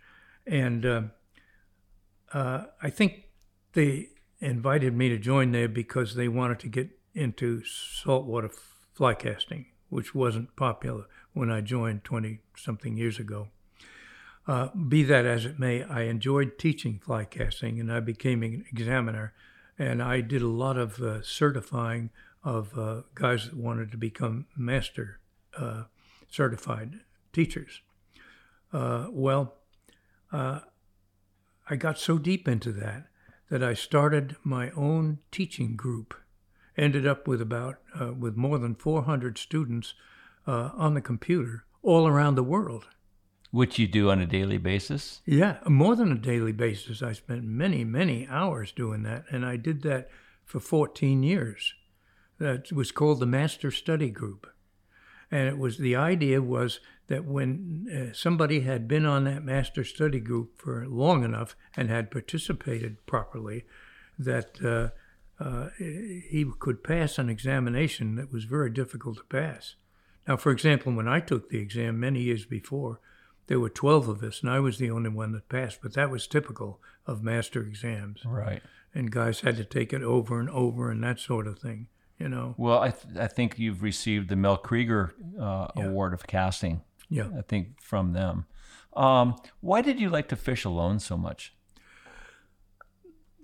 and I think they invited me to join there because they wanted to get into saltwater fly casting, which wasn't popular when I joined 20 something years ago. Uh, be that as it may, I enjoyed teaching fly casting and I became an examiner. And I did a lot of uh, certifying of uh, guys that wanted to become master uh, certified teachers. Uh, well, uh, I got so deep into that that I started my own teaching group. Ended up with about uh, with more than 400 students uh, on the computer all around the world. which you do on a daily basis. Yeah, more than a daily basis. I spent many, many hours doing that, and I did that for 14 years. That was called the Master Study Group, and it was the idea was that when uh, somebody had been on that Master Study Group for long enough and had participated properly, that uh, he could pass an examination that was very difficult to pass. Now, for example, when I took the exam many years before, there were 12 of us, and I was the only one that passed, but that was typical of master exams. Right. And guys had to take it over and over and that sort of thing, you know. Well, I, th- I think you've received the Mel Krieger uh, Award of Casting. Yeah. I think from them. Um, why did you like to fish alone so much?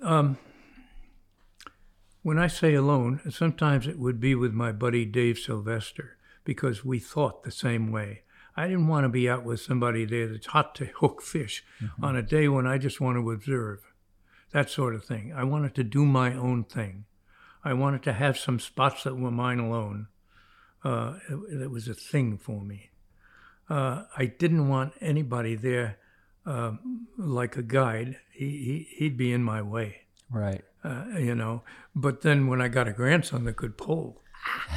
Um, when I say alone, sometimes it would be with my buddy Dave Sylvester because we thought the same way. I didn't want to be out with somebody there that's hot to hook fish on a day when I just want to observe, that sort of thing. I wanted to do my own thing. I wanted to have some spots that were mine alone. Uh, it, it was a thing for me. Uh, I didn't want anybody there uh, like a guide. He, he, he'd be in my way Right. Uh, you know. But then when I got a grandson that could pull,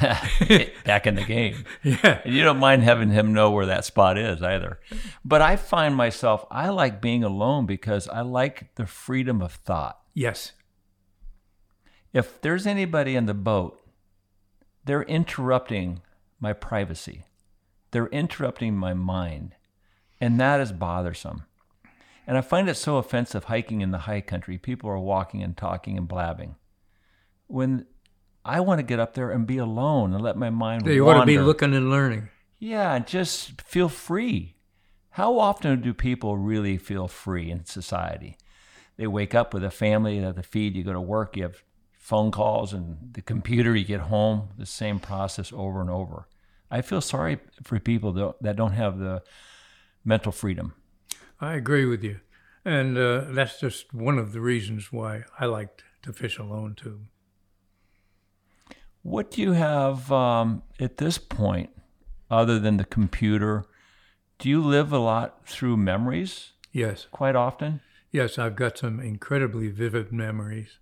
Back in the game. yeah, And you don't mind having him know where that spot is either. But I find myself, I like being alone because I like the freedom of thought. yes, If there's anybody in the boat, they're interrupting my privacy. They're interrupting my mind. And that is bothersome. And I find it so offensive hiking in the high country. People are walking and talking and blabbing. When I want to get up there and be alone and let my mind they wander. ought to be looking and learning. Yeah, just feel free. How often do people really feel free in society? They wake up with a family, you have to feed, you go to work, you have phone calls and the computer, you get home, the same process over and over. I feel sorry for people that don't have the mental freedom. I agree with you, and uh, that's just one of the reasons why I liked to fish alone too. What do you have um, at this point, other than the computer? Do you live a lot through memories Yes, quite often? yes, I've got some incredibly vivid memories.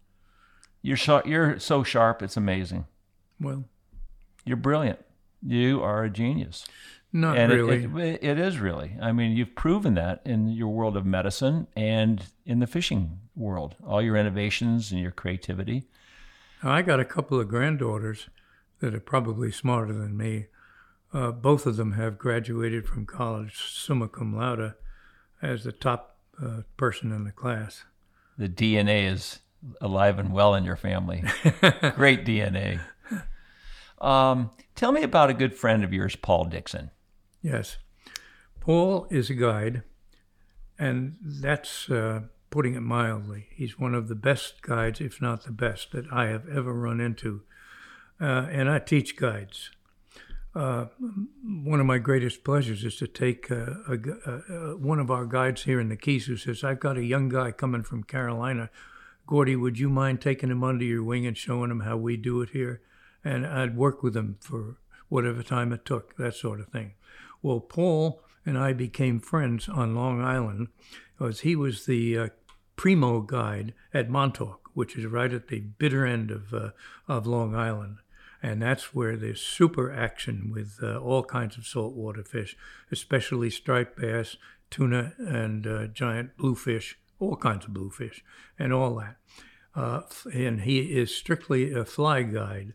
You're, sha- you're so sharp, it's amazing. Well, You're brilliant. You are a genius. Not and it- really. it, it is really. I mean, you've proven that in your world of medicine and in the fishing world. All your innovations and your creativity. I got a couple of granddaughters that are probably smarter than me. Uh, both of them have graduated from college summa cum laude as the top uh, person in the class. The DNA is alive and well in your family. Great DNA. Um, tell me about a good friend of yours, Paul Dixon. Yes. Paul is a guide, and that's uh, putting it mildly. He's one of the best guides, if not the best, that I have ever run into. Uh, and I teach guides. Uh, one of my greatest pleasures is to take uh, a, gu- uh, uh, one of our guides here in the Keys who says, I've got a young guy coming from Carolina Gordy, would you mind taking him under your wing and showing him how we do it here? And I'd work with him for whatever time it took, that sort of thing. Well, Paul and I became friends on Long Island because he was the uh, primo guide at Montauk, which is right at the bitter end of, uh, of Long Island. And that's where there's super action with uh, all kinds of saltwater fish, especially striped bass, tuna, and uh, giant bluefish, all kinds of bluefish, and all that. Uh, and he is strictly a fly guide.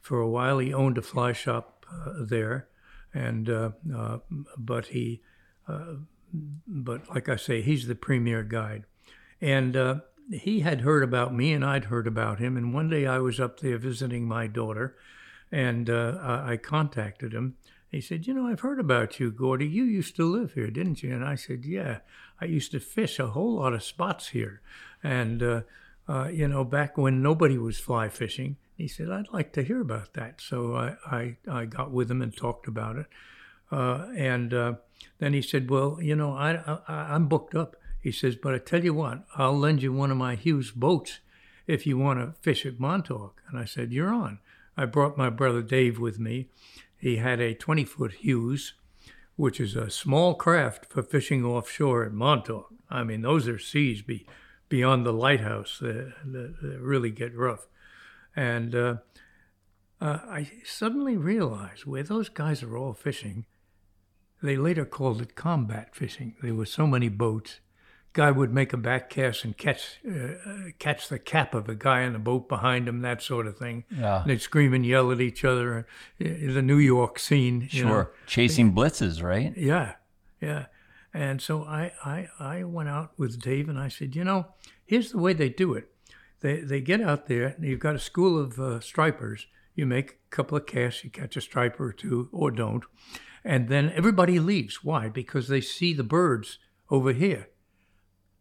For a while, he owned a fly shop uh, there, and uh, uh, but he, but like I say, he's the premier guide, and he had heard about me, and I'd heard about him. And one day I was up there visiting my daughter, and I contacted him. He said, You know, I've heard about you, Gordy. You used to live here, didn't you? And I said, Yeah, I used to fish a whole lot of spots here. And, uh, uh, you know, back when nobody was fly fishing. He said, I'd like to hear about that. So I, I, I got with him and talked about it. Uh, and uh, then he said, Well, you know, I, I, I'm booked up. He says, But I tell you what, I'll lend you one of my Hughes boats if you want to fish at Montauk. And I said, You're on. I brought my brother Dave with me. He had a 20 foot Hughes, which is a small craft for fishing offshore at Montauk. I mean, those are seas be, beyond the lighthouse that really get rough. And uh, uh, I suddenly realized where those guys are all fishing, they later called it combat fishing. There were so many boats. Guy would make a back cast and catch uh, catch the cap of a guy in the boat behind him, that sort of thing. Yeah. And they'd scream and yell at each other. Uh, The New York scene. you know. Sure. Chasing blitzes, right? Yeah, yeah. And so I, I, I went out with Dave and I said, you know, here's the way they do it. They, they get out there, and you've got a school of uh, stripers. You make a couple of casts, you catch a striper or two, or don't. And then everybody leaves. Why? Because they see the birds over here.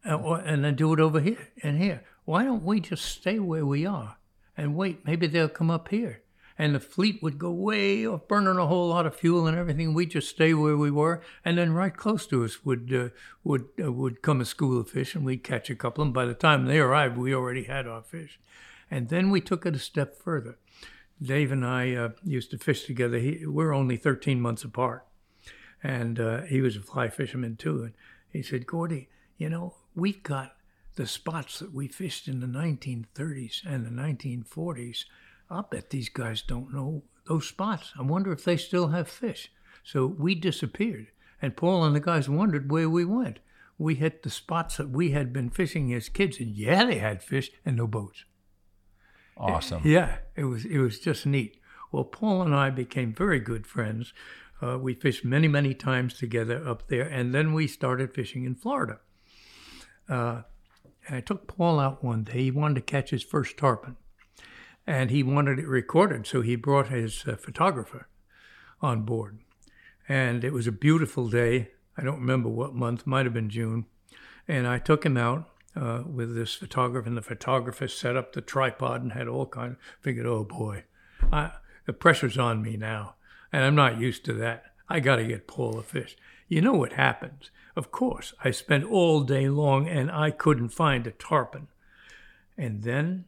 Uh, or- and then do it over here and here. Why don't we just stay where we are and wait? Maybe they'll come up here and the fleet would go way off, burning a whole lot of fuel and everything. We'd just stay where we were, and then right close to us would uh, would uh, would come a school of fish, and we'd catch a couple. And by the time they arrived, we already had our fish. And then we took it a step further. Dave and I uh, used to fish together. He, we're only 13 months apart, and uh, he was a fly fisherman too. And he said, "Gordy, you know, we've got the spots that we fished in the 1930s and the 1940s." I'll bet these guys don't know those spots. I wonder if they still have fish. So we disappeared. And Paul and the guys wondered where we went. We hit the spots that we had been fishing as kids, and yeah, they had fish and no boats. Awesome. Yeah, it was it was just neat. Well, Paul and I became very good friends. Uh, we fished many many times together up there, and then we started fishing in Florida. Uh, and I took Paul out one day. He wanted to catch his first tarpon and he wanted it recorded, so he brought his uh, photographer on board. And it was a beautiful day. I don't remember what month, might have been June. And I took him out uh, with this photographer, and the photographer set up the tripod and had all kind. Of figured, oh boy, I, the pressure's on me now, and I'm not used to that. I got to get Paul a fish. You know what happens? Of course, I spent all day long, and I couldn't find a tarpon. And then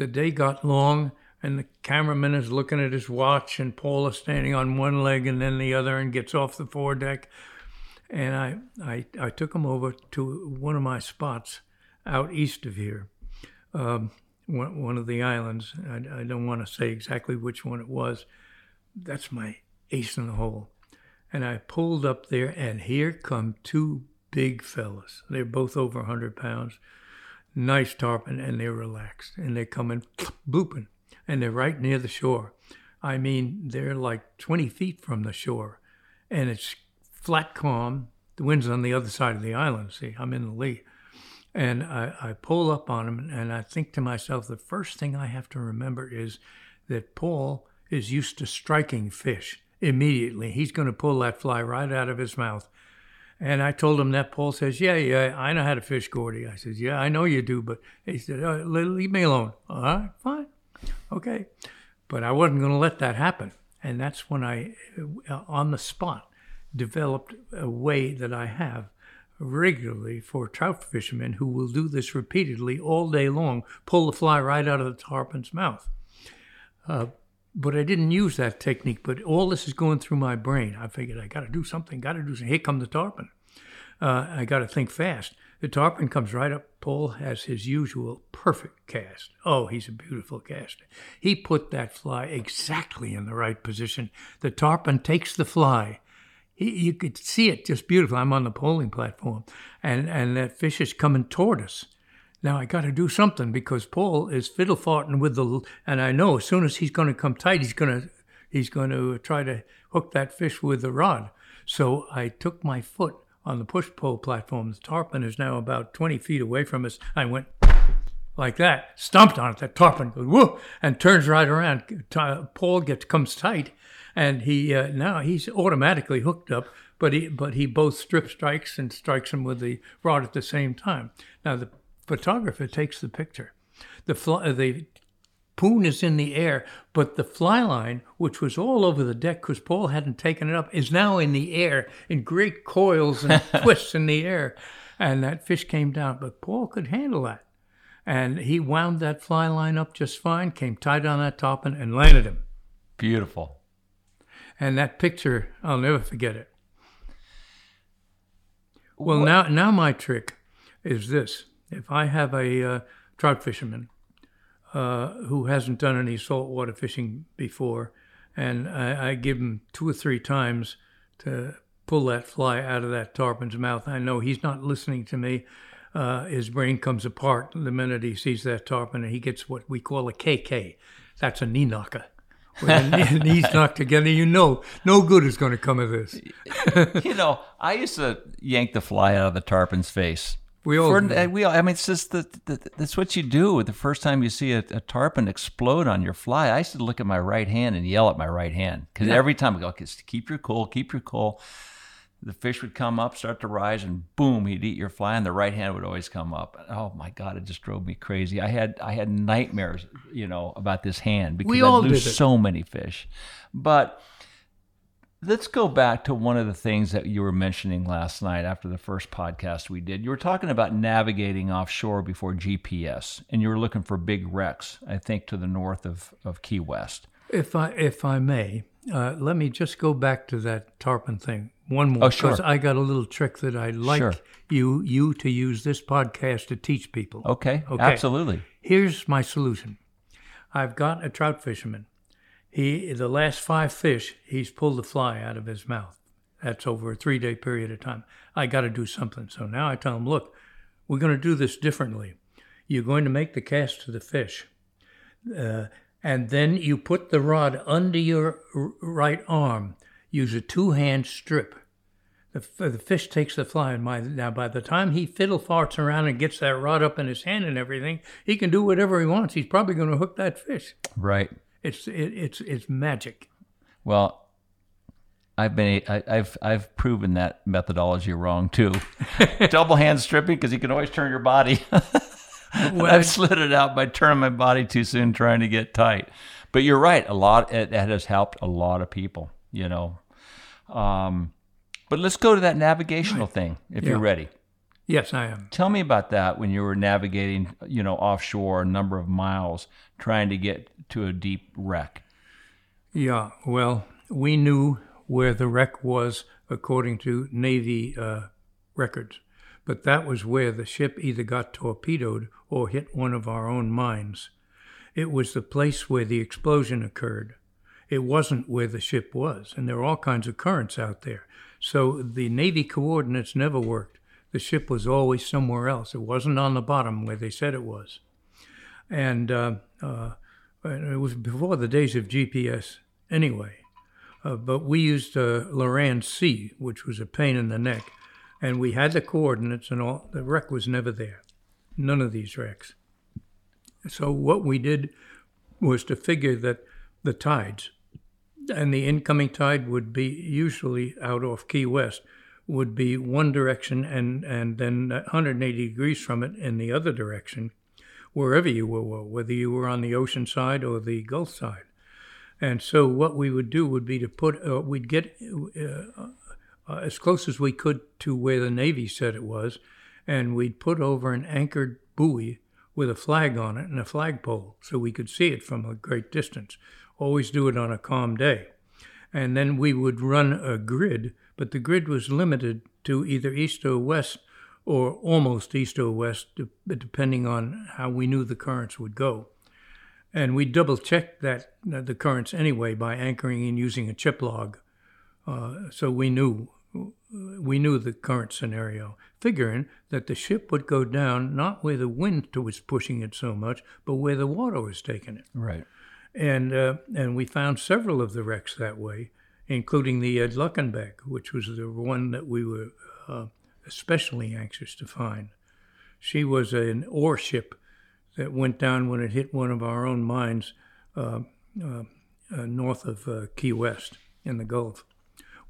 the day got long and the cameraman is looking at his watch and Paul is standing on one leg and then the other and gets off the foredeck. And I, I, I took him over to one of my spots out east of here, um, one, one of the islands. I, I don't want to say exactly which one it was. That's my ace in the hole. And I pulled up there and here come two big fellas. They're both over 100 pounds nice tarpon and they're relaxed and they're coming blooping and they're right near the shore. I mean, they're like 20 feet from the shore and it's flat calm. The wind's on the other side of the island. See, I'm in the lee. And I, I pull up on them and I think to myself, the first thing I have to remember is that Paul is used to striking fish immediately. He's going to pull that fly right out of his mouth. And I told him that. Paul says, "Yeah, yeah, I know how to fish, Gordy." I says, "Yeah, I know you do," but he said, uh, "Leave me alone." All right, fine, okay. But I wasn't going to let that happen, and that's when I, uh, on the spot, developed a way that I have regularly for trout fishermen who will do this repeatedly all day long, pull the fly right out of the tarpon's mouth. Uh, but I didn't use that technique. But all this is going through my brain. I figured I got to do something. Got to do something. Here come the tarpon. Uh, I got to think fast. The tarpon comes right up. Paul has his usual perfect cast. Oh, he's a beautiful caster. He put that fly exactly in the right position. The tarpon takes the fly. He, you could see it just beautiful. I'm on the polling platform, and and that fish is coming toward us. Now I got to do something because Paul is fiddle farting with the, and I know as soon as he's going to come tight, he's going to he's going to try to hook that fish with the rod. So I took my foot on the push pole platform. The tarpon is now about 20 feet away from us. I went like that, stomped on it. That tarpon goes whoa and turns right around. Paul gets comes tight, and he uh, now he's automatically hooked up. But he but he both strip strikes and strikes him with the rod at the same time. Now the photographer takes the picture. The fly, uh, the poon is in the air, but the fly line, which was all over the deck because Paul hadn't taken it up, is now in the air in great coils and twists in the air. And that fish came down, but Paul could handle that. And he wound that fly line up just fine, came tight on that tarpon, and landed him. Beautiful. And that picture, I'll never forget it. Well, what? now, now my trick is this: if I have a uh, trout fisherman uh, who hasn't done any saltwater fishing before, and I, I, give him two or three times to pull that fly out of that tarpon's mouth. I know he's not listening to me. Uh, his brain comes apart the minute he sees that tarpon, and he gets what we call a KK. That's a knee knocker. When the knees knocked together, you know no good is going to come of this. you know, I used to yank the fly out of the tarpon's face we all, For, we all, I mean, it's just the, the, that's what you do the first time you see a, a, tarpon explode on your fly. I used to look at my right hand and yell at my right hand because yeah. every time I go, okay, keep your cool, keep your cool. The fish would come up, start to rise, and boom, he'd eat your fly, and the right hand would always come up. Oh my God, it just drove me crazy. I had I had nightmares, you know, about this hand because we I lose so many fish. But Let's go back to one of the things that you were mentioning last night after the first podcast we did. You were talking about navigating offshore before GPS, and you were looking for big wrecks, I think, to the north of, of Key West. If I if I may, uh, let me just go back to that tarpon thing one more. Oh, sure. I got a little trick that I'd like sure. you you to use this podcast to teach people. Okay. Okay. Absolutely. Here's my solution. I've got a trout fisherman he the last five fish he's pulled the fly out of his mouth. That's over a three day period of time. I got to do something. So now I tell him, look, we're going to do this differently. You're going to make the cast to the fish, uh, and then you put the rod under your r- right arm. Use a two hand strip. The, the fish takes the fly, and my, now by the time he fiddle farts around and gets that rod up in his hand and everything, he can do whatever he wants. He's probably going to hook that fish. Right. It's it, it's it's magic. Well, I've been I, have I've proven that methodology wrong too. Double hand stripping because you can always turn your body. well, I've slid it out by turning my body too soon, trying to get tight. But you're right. A lot it, it has helped a lot of people. You know. Um, but let's go to that navigational right. thing if yeah. you're ready. Yes, I am. Tell me about that when you were navigating, you know, offshore a number of miles trying to get to a deep wreck. Yeah, well, we knew where the wreck was according to Navy uh, records, but that was where the ship either got torpedoed or hit one of our own mines. It was the place where the explosion occurred. It wasn't where the ship was, and there are all kinds of currents out there. So the Navy coordinates never worked the ship was always somewhere else. It wasn't on the bottom where they said it was. And uh, uh, it was before the days of GPS anyway. Uh, but we used uh, Loran C, which was a pain in the neck. And we had the coordinates and all. The wreck was never there. None of these wrecks. So what we did was to figure that the tides and the incoming tide would be usually out off Key West would be one direction and, and then 180 degrees from it in the other direction, wherever you were, whether you were on the ocean side or the Gulf side. And so what we would do would be to put, uh, we'd get uh, uh, as close as we could to where the Navy said it was, and we'd put over an anchored buoy with a flag on it and a flagpole so we could see it from a great distance. Always do it on a calm day. And then we would run a grid, but the grid was limited to either east or west or almost east or west, depending on how we knew the currents would go. And we double checked that the currents anyway by anchoring and using a chip log, uh, so we knew we knew the current scenario, figuring that the ship would go down not where the wind was pushing it so much, but where the water was taking it. Right. And uh, and we found several of the wrecks that way, including the Ed Luckenbach, which was the one that we were uh, especially anxious to find. She was an ore ship that went down when it hit one of our own mines uh, uh, uh north of uh, Key West in the Gulf.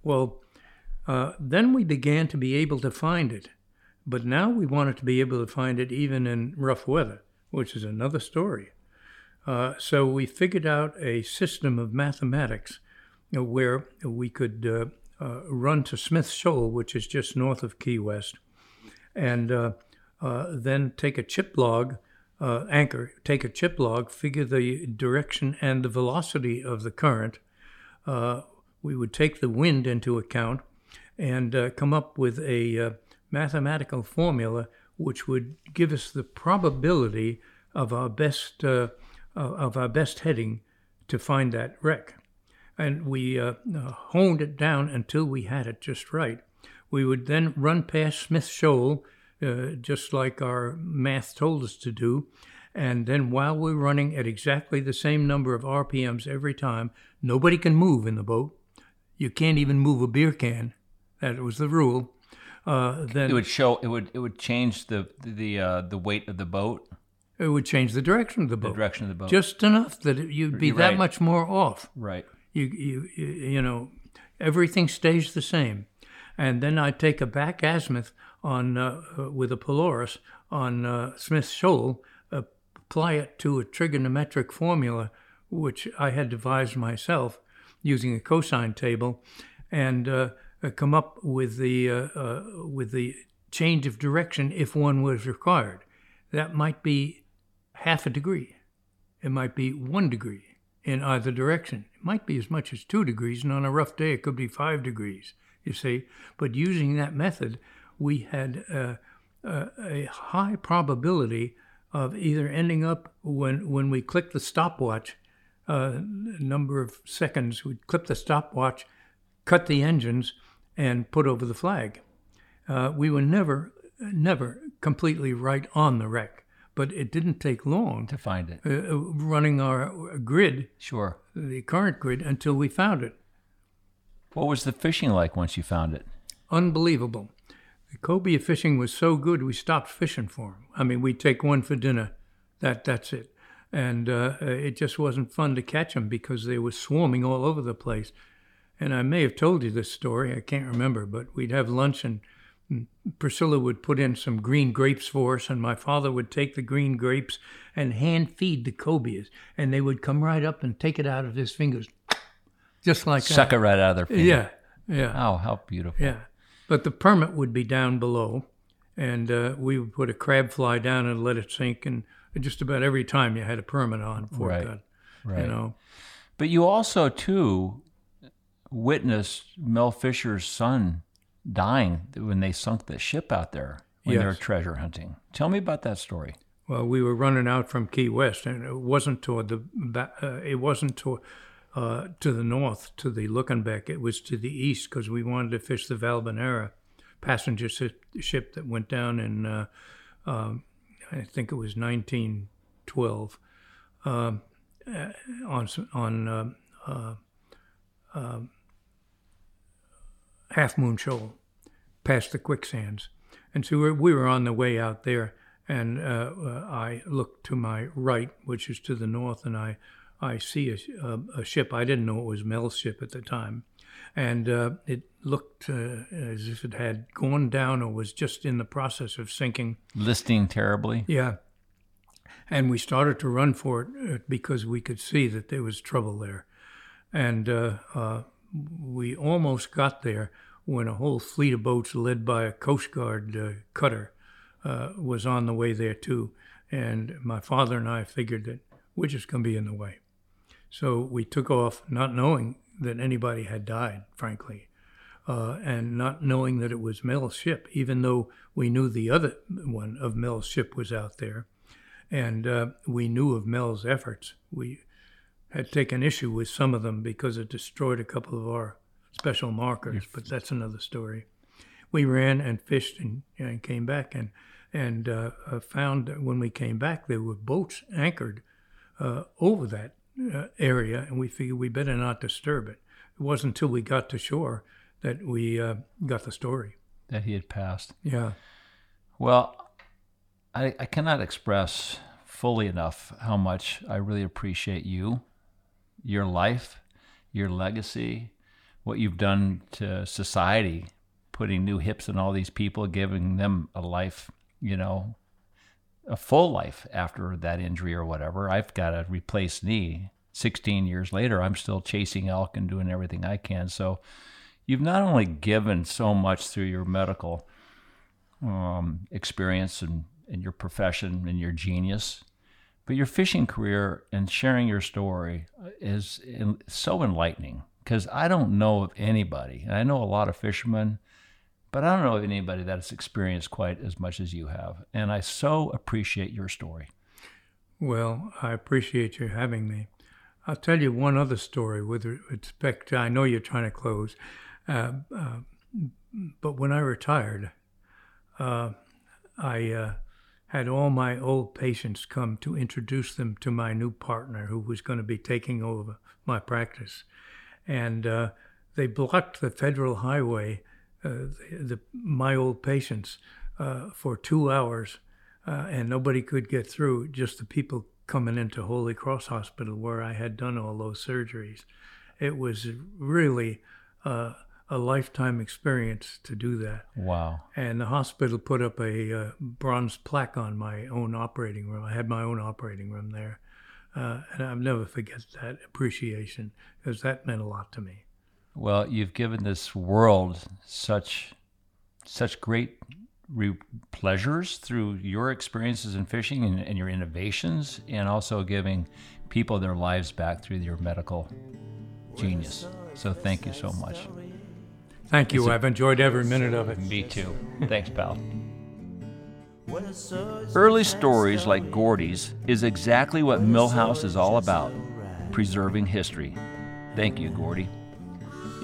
Well, uh, then we began to be able to find it, but now we wanted to be able to find it even in rough weather, which is another story. So we figured out a system of mathematics where we could uh, uh, run to Smith Shoal, which is just north of Key West, and uh, then take a chip log anchor, take a chip log, figure the direction and the velocity of the current. we would take the wind into account and come up with a mathematical formula which would give us the probability of our best uh, of our best heading to find that wreck. And we uh, uh, honed it down until we had it just right. We would then run past Smith Shoal, uh, just like our math told us to do. And then while we're running at exactly the same number of RPMs every time, nobody can move in the boat. You can't even move a beer can. That was the rule. Uh, then it would show. It would. It would change the the uh, the weight of the boat. It would change the direction of the boat. The direction of the boat. Just enough that you'd be You're that right. much more off. Right. You, you, you, know, everything stays the same. And then I take a back azimuth on uh, uh, with a Polaris on uh, Smith Shoal, apply it to a trigonometric formula, which I had devised myself using a cosine table, and uh, uh, come up with the uh, uh, with the change of direction if one was required. That might be half a degree. It might be one degree in either direction. It might be as much as two degrees, and on a rough day, it could be five degrees, you see. But using that method, we had uh, uh, a high probability of either ending up when, when we click the stopwatch, uh, number of seconds, we'd clip the stopwatch, cut the engines, and put over the flag. Uh, we were never, never completely right on the wreck but it didn't take long to find it. Uh, running our grid, Sure. the current grid, until we found it. What was the fishing like once you found it? Unbelievable. The cobia fishing was so good, we stopped fishing for them. I mean, we'd take one for dinner. That that's it. And uh, it just wasn't fun to catch them because they were swarming all over the place. And I may have told you this story. I can't remember, but we'd have lunch and Priscilla would put in some green grapes for us, and my father would take the green grapes and hand feed the cobias, and they would come right up and take it out of his fingers, just like Suck that. it right out of their finger. Yeah, yeah, Oh, how beautiful. yeah. But the permit would be down below, and uh, we would put a crab fly down and let it sink, and just about every time you had a permit on for Right, got- Right. You know, But you also too witnessed Mel Fisher's son dying when they sunk the ship out there when they were treasure hunting. Tell me about that story. Well, we were running out from Key West, and it wasn't toward the uh, it wasn't to uh, to the north to the Luckenbach. It was to the east because we wanted to fish the Valbanera passenger ship, ship that went down in uh, um, I think it was 1912 um, uh, on on um uh, um, Half Moon Shoal, past the quicksands. And so we we were on the way out there, and uh, uh, I looked to my right, which is to the north, and I, I see a, a, a ship. I didn't know it was Mel's ship at the time. And uh, it looked uh, as if it had gone down or was just in the process of sinking. Listing terribly. Yeah. And we started to run for it uh, because we could see that there was trouble there. And uh, uh, we almost got there when a whole fleet of boats led by a Coast Guard uh, cutter uh, was on the way there too. And my father and I figured that we're just going to be in the way. So we took off, not knowing that anybody had died, frankly, uh, and not knowing that it was Mel's ship, even though we knew the other one of Mel's ship was out there. And uh, we knew of Mel's efforts. We had taken issue with some of them because it destroyed a couple of our special markers, but that's another story. We ran and fished and, and came back and and uh, uh, found that when we came back there were boats anchored uh, over that uh, area, and we figured we better not disturb it. It wasn't until we got to shore that we uh, got the story. That he had passed. Yeah. Well, I, I cannot express fully enough how much I really appreciate you, your life, your legacy, what you've done to society, putting new hips in all these people, giving them a life, you know, a full life after that injury or whatever. I've got a replaced knee. 16 years later, I'm still chasing elk and doing everything I can. So you've not only given so much through your medical um, experience and, and your profession and your genius, but your fishing career and sharing your story is so enlightening because I don't know of anybody, and I know a lot of fishermen, but I don't know of anybody that has experienced quite as much as you have. And I so appreciate your story. Well, I appreciate you having me. I'll tell you one other story with respect to, I know you're trying to close, uh, uh, but when I retired, uh, I uh, had all my old patients come to introduce them to my new partner who was going to be taking over my practice. And uh, they blocked the federal highway, uh, the, the, my old patients, for two hours, and nobody could get through, just the people coming into Holy Cross Hospital where I had done all those surgeries. It was really uh, a lifetime experience to do that. Wow. And the hospital put up a uh, bronze plaque on my own operating room. I had my own operating room there. Uh, and I'll never forget that appreciation because that meant a lot to me. Well, you've given this world such such great re- pleasures through your experiences in fishing and, and, your innovations, and also giving people their lives back through your medical genius. So thank you so much. Thank you. i I've enjoyed every minute of it. Me too. Thanks, pal. Early stories like Gordy's is exactly what Millhouse is all about preserving history. Thank you, Gordy.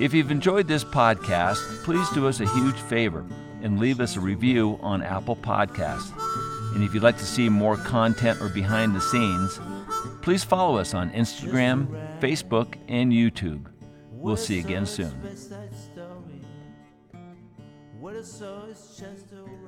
If you've enjoyed this podcast, please do us a huge favor and leave us a review on Apple Podcasts. And if you'd like to see more content or behind the scenes, please follow us on Instagram, Facebook, and YouTube. We'll see you again soon. What it's just saw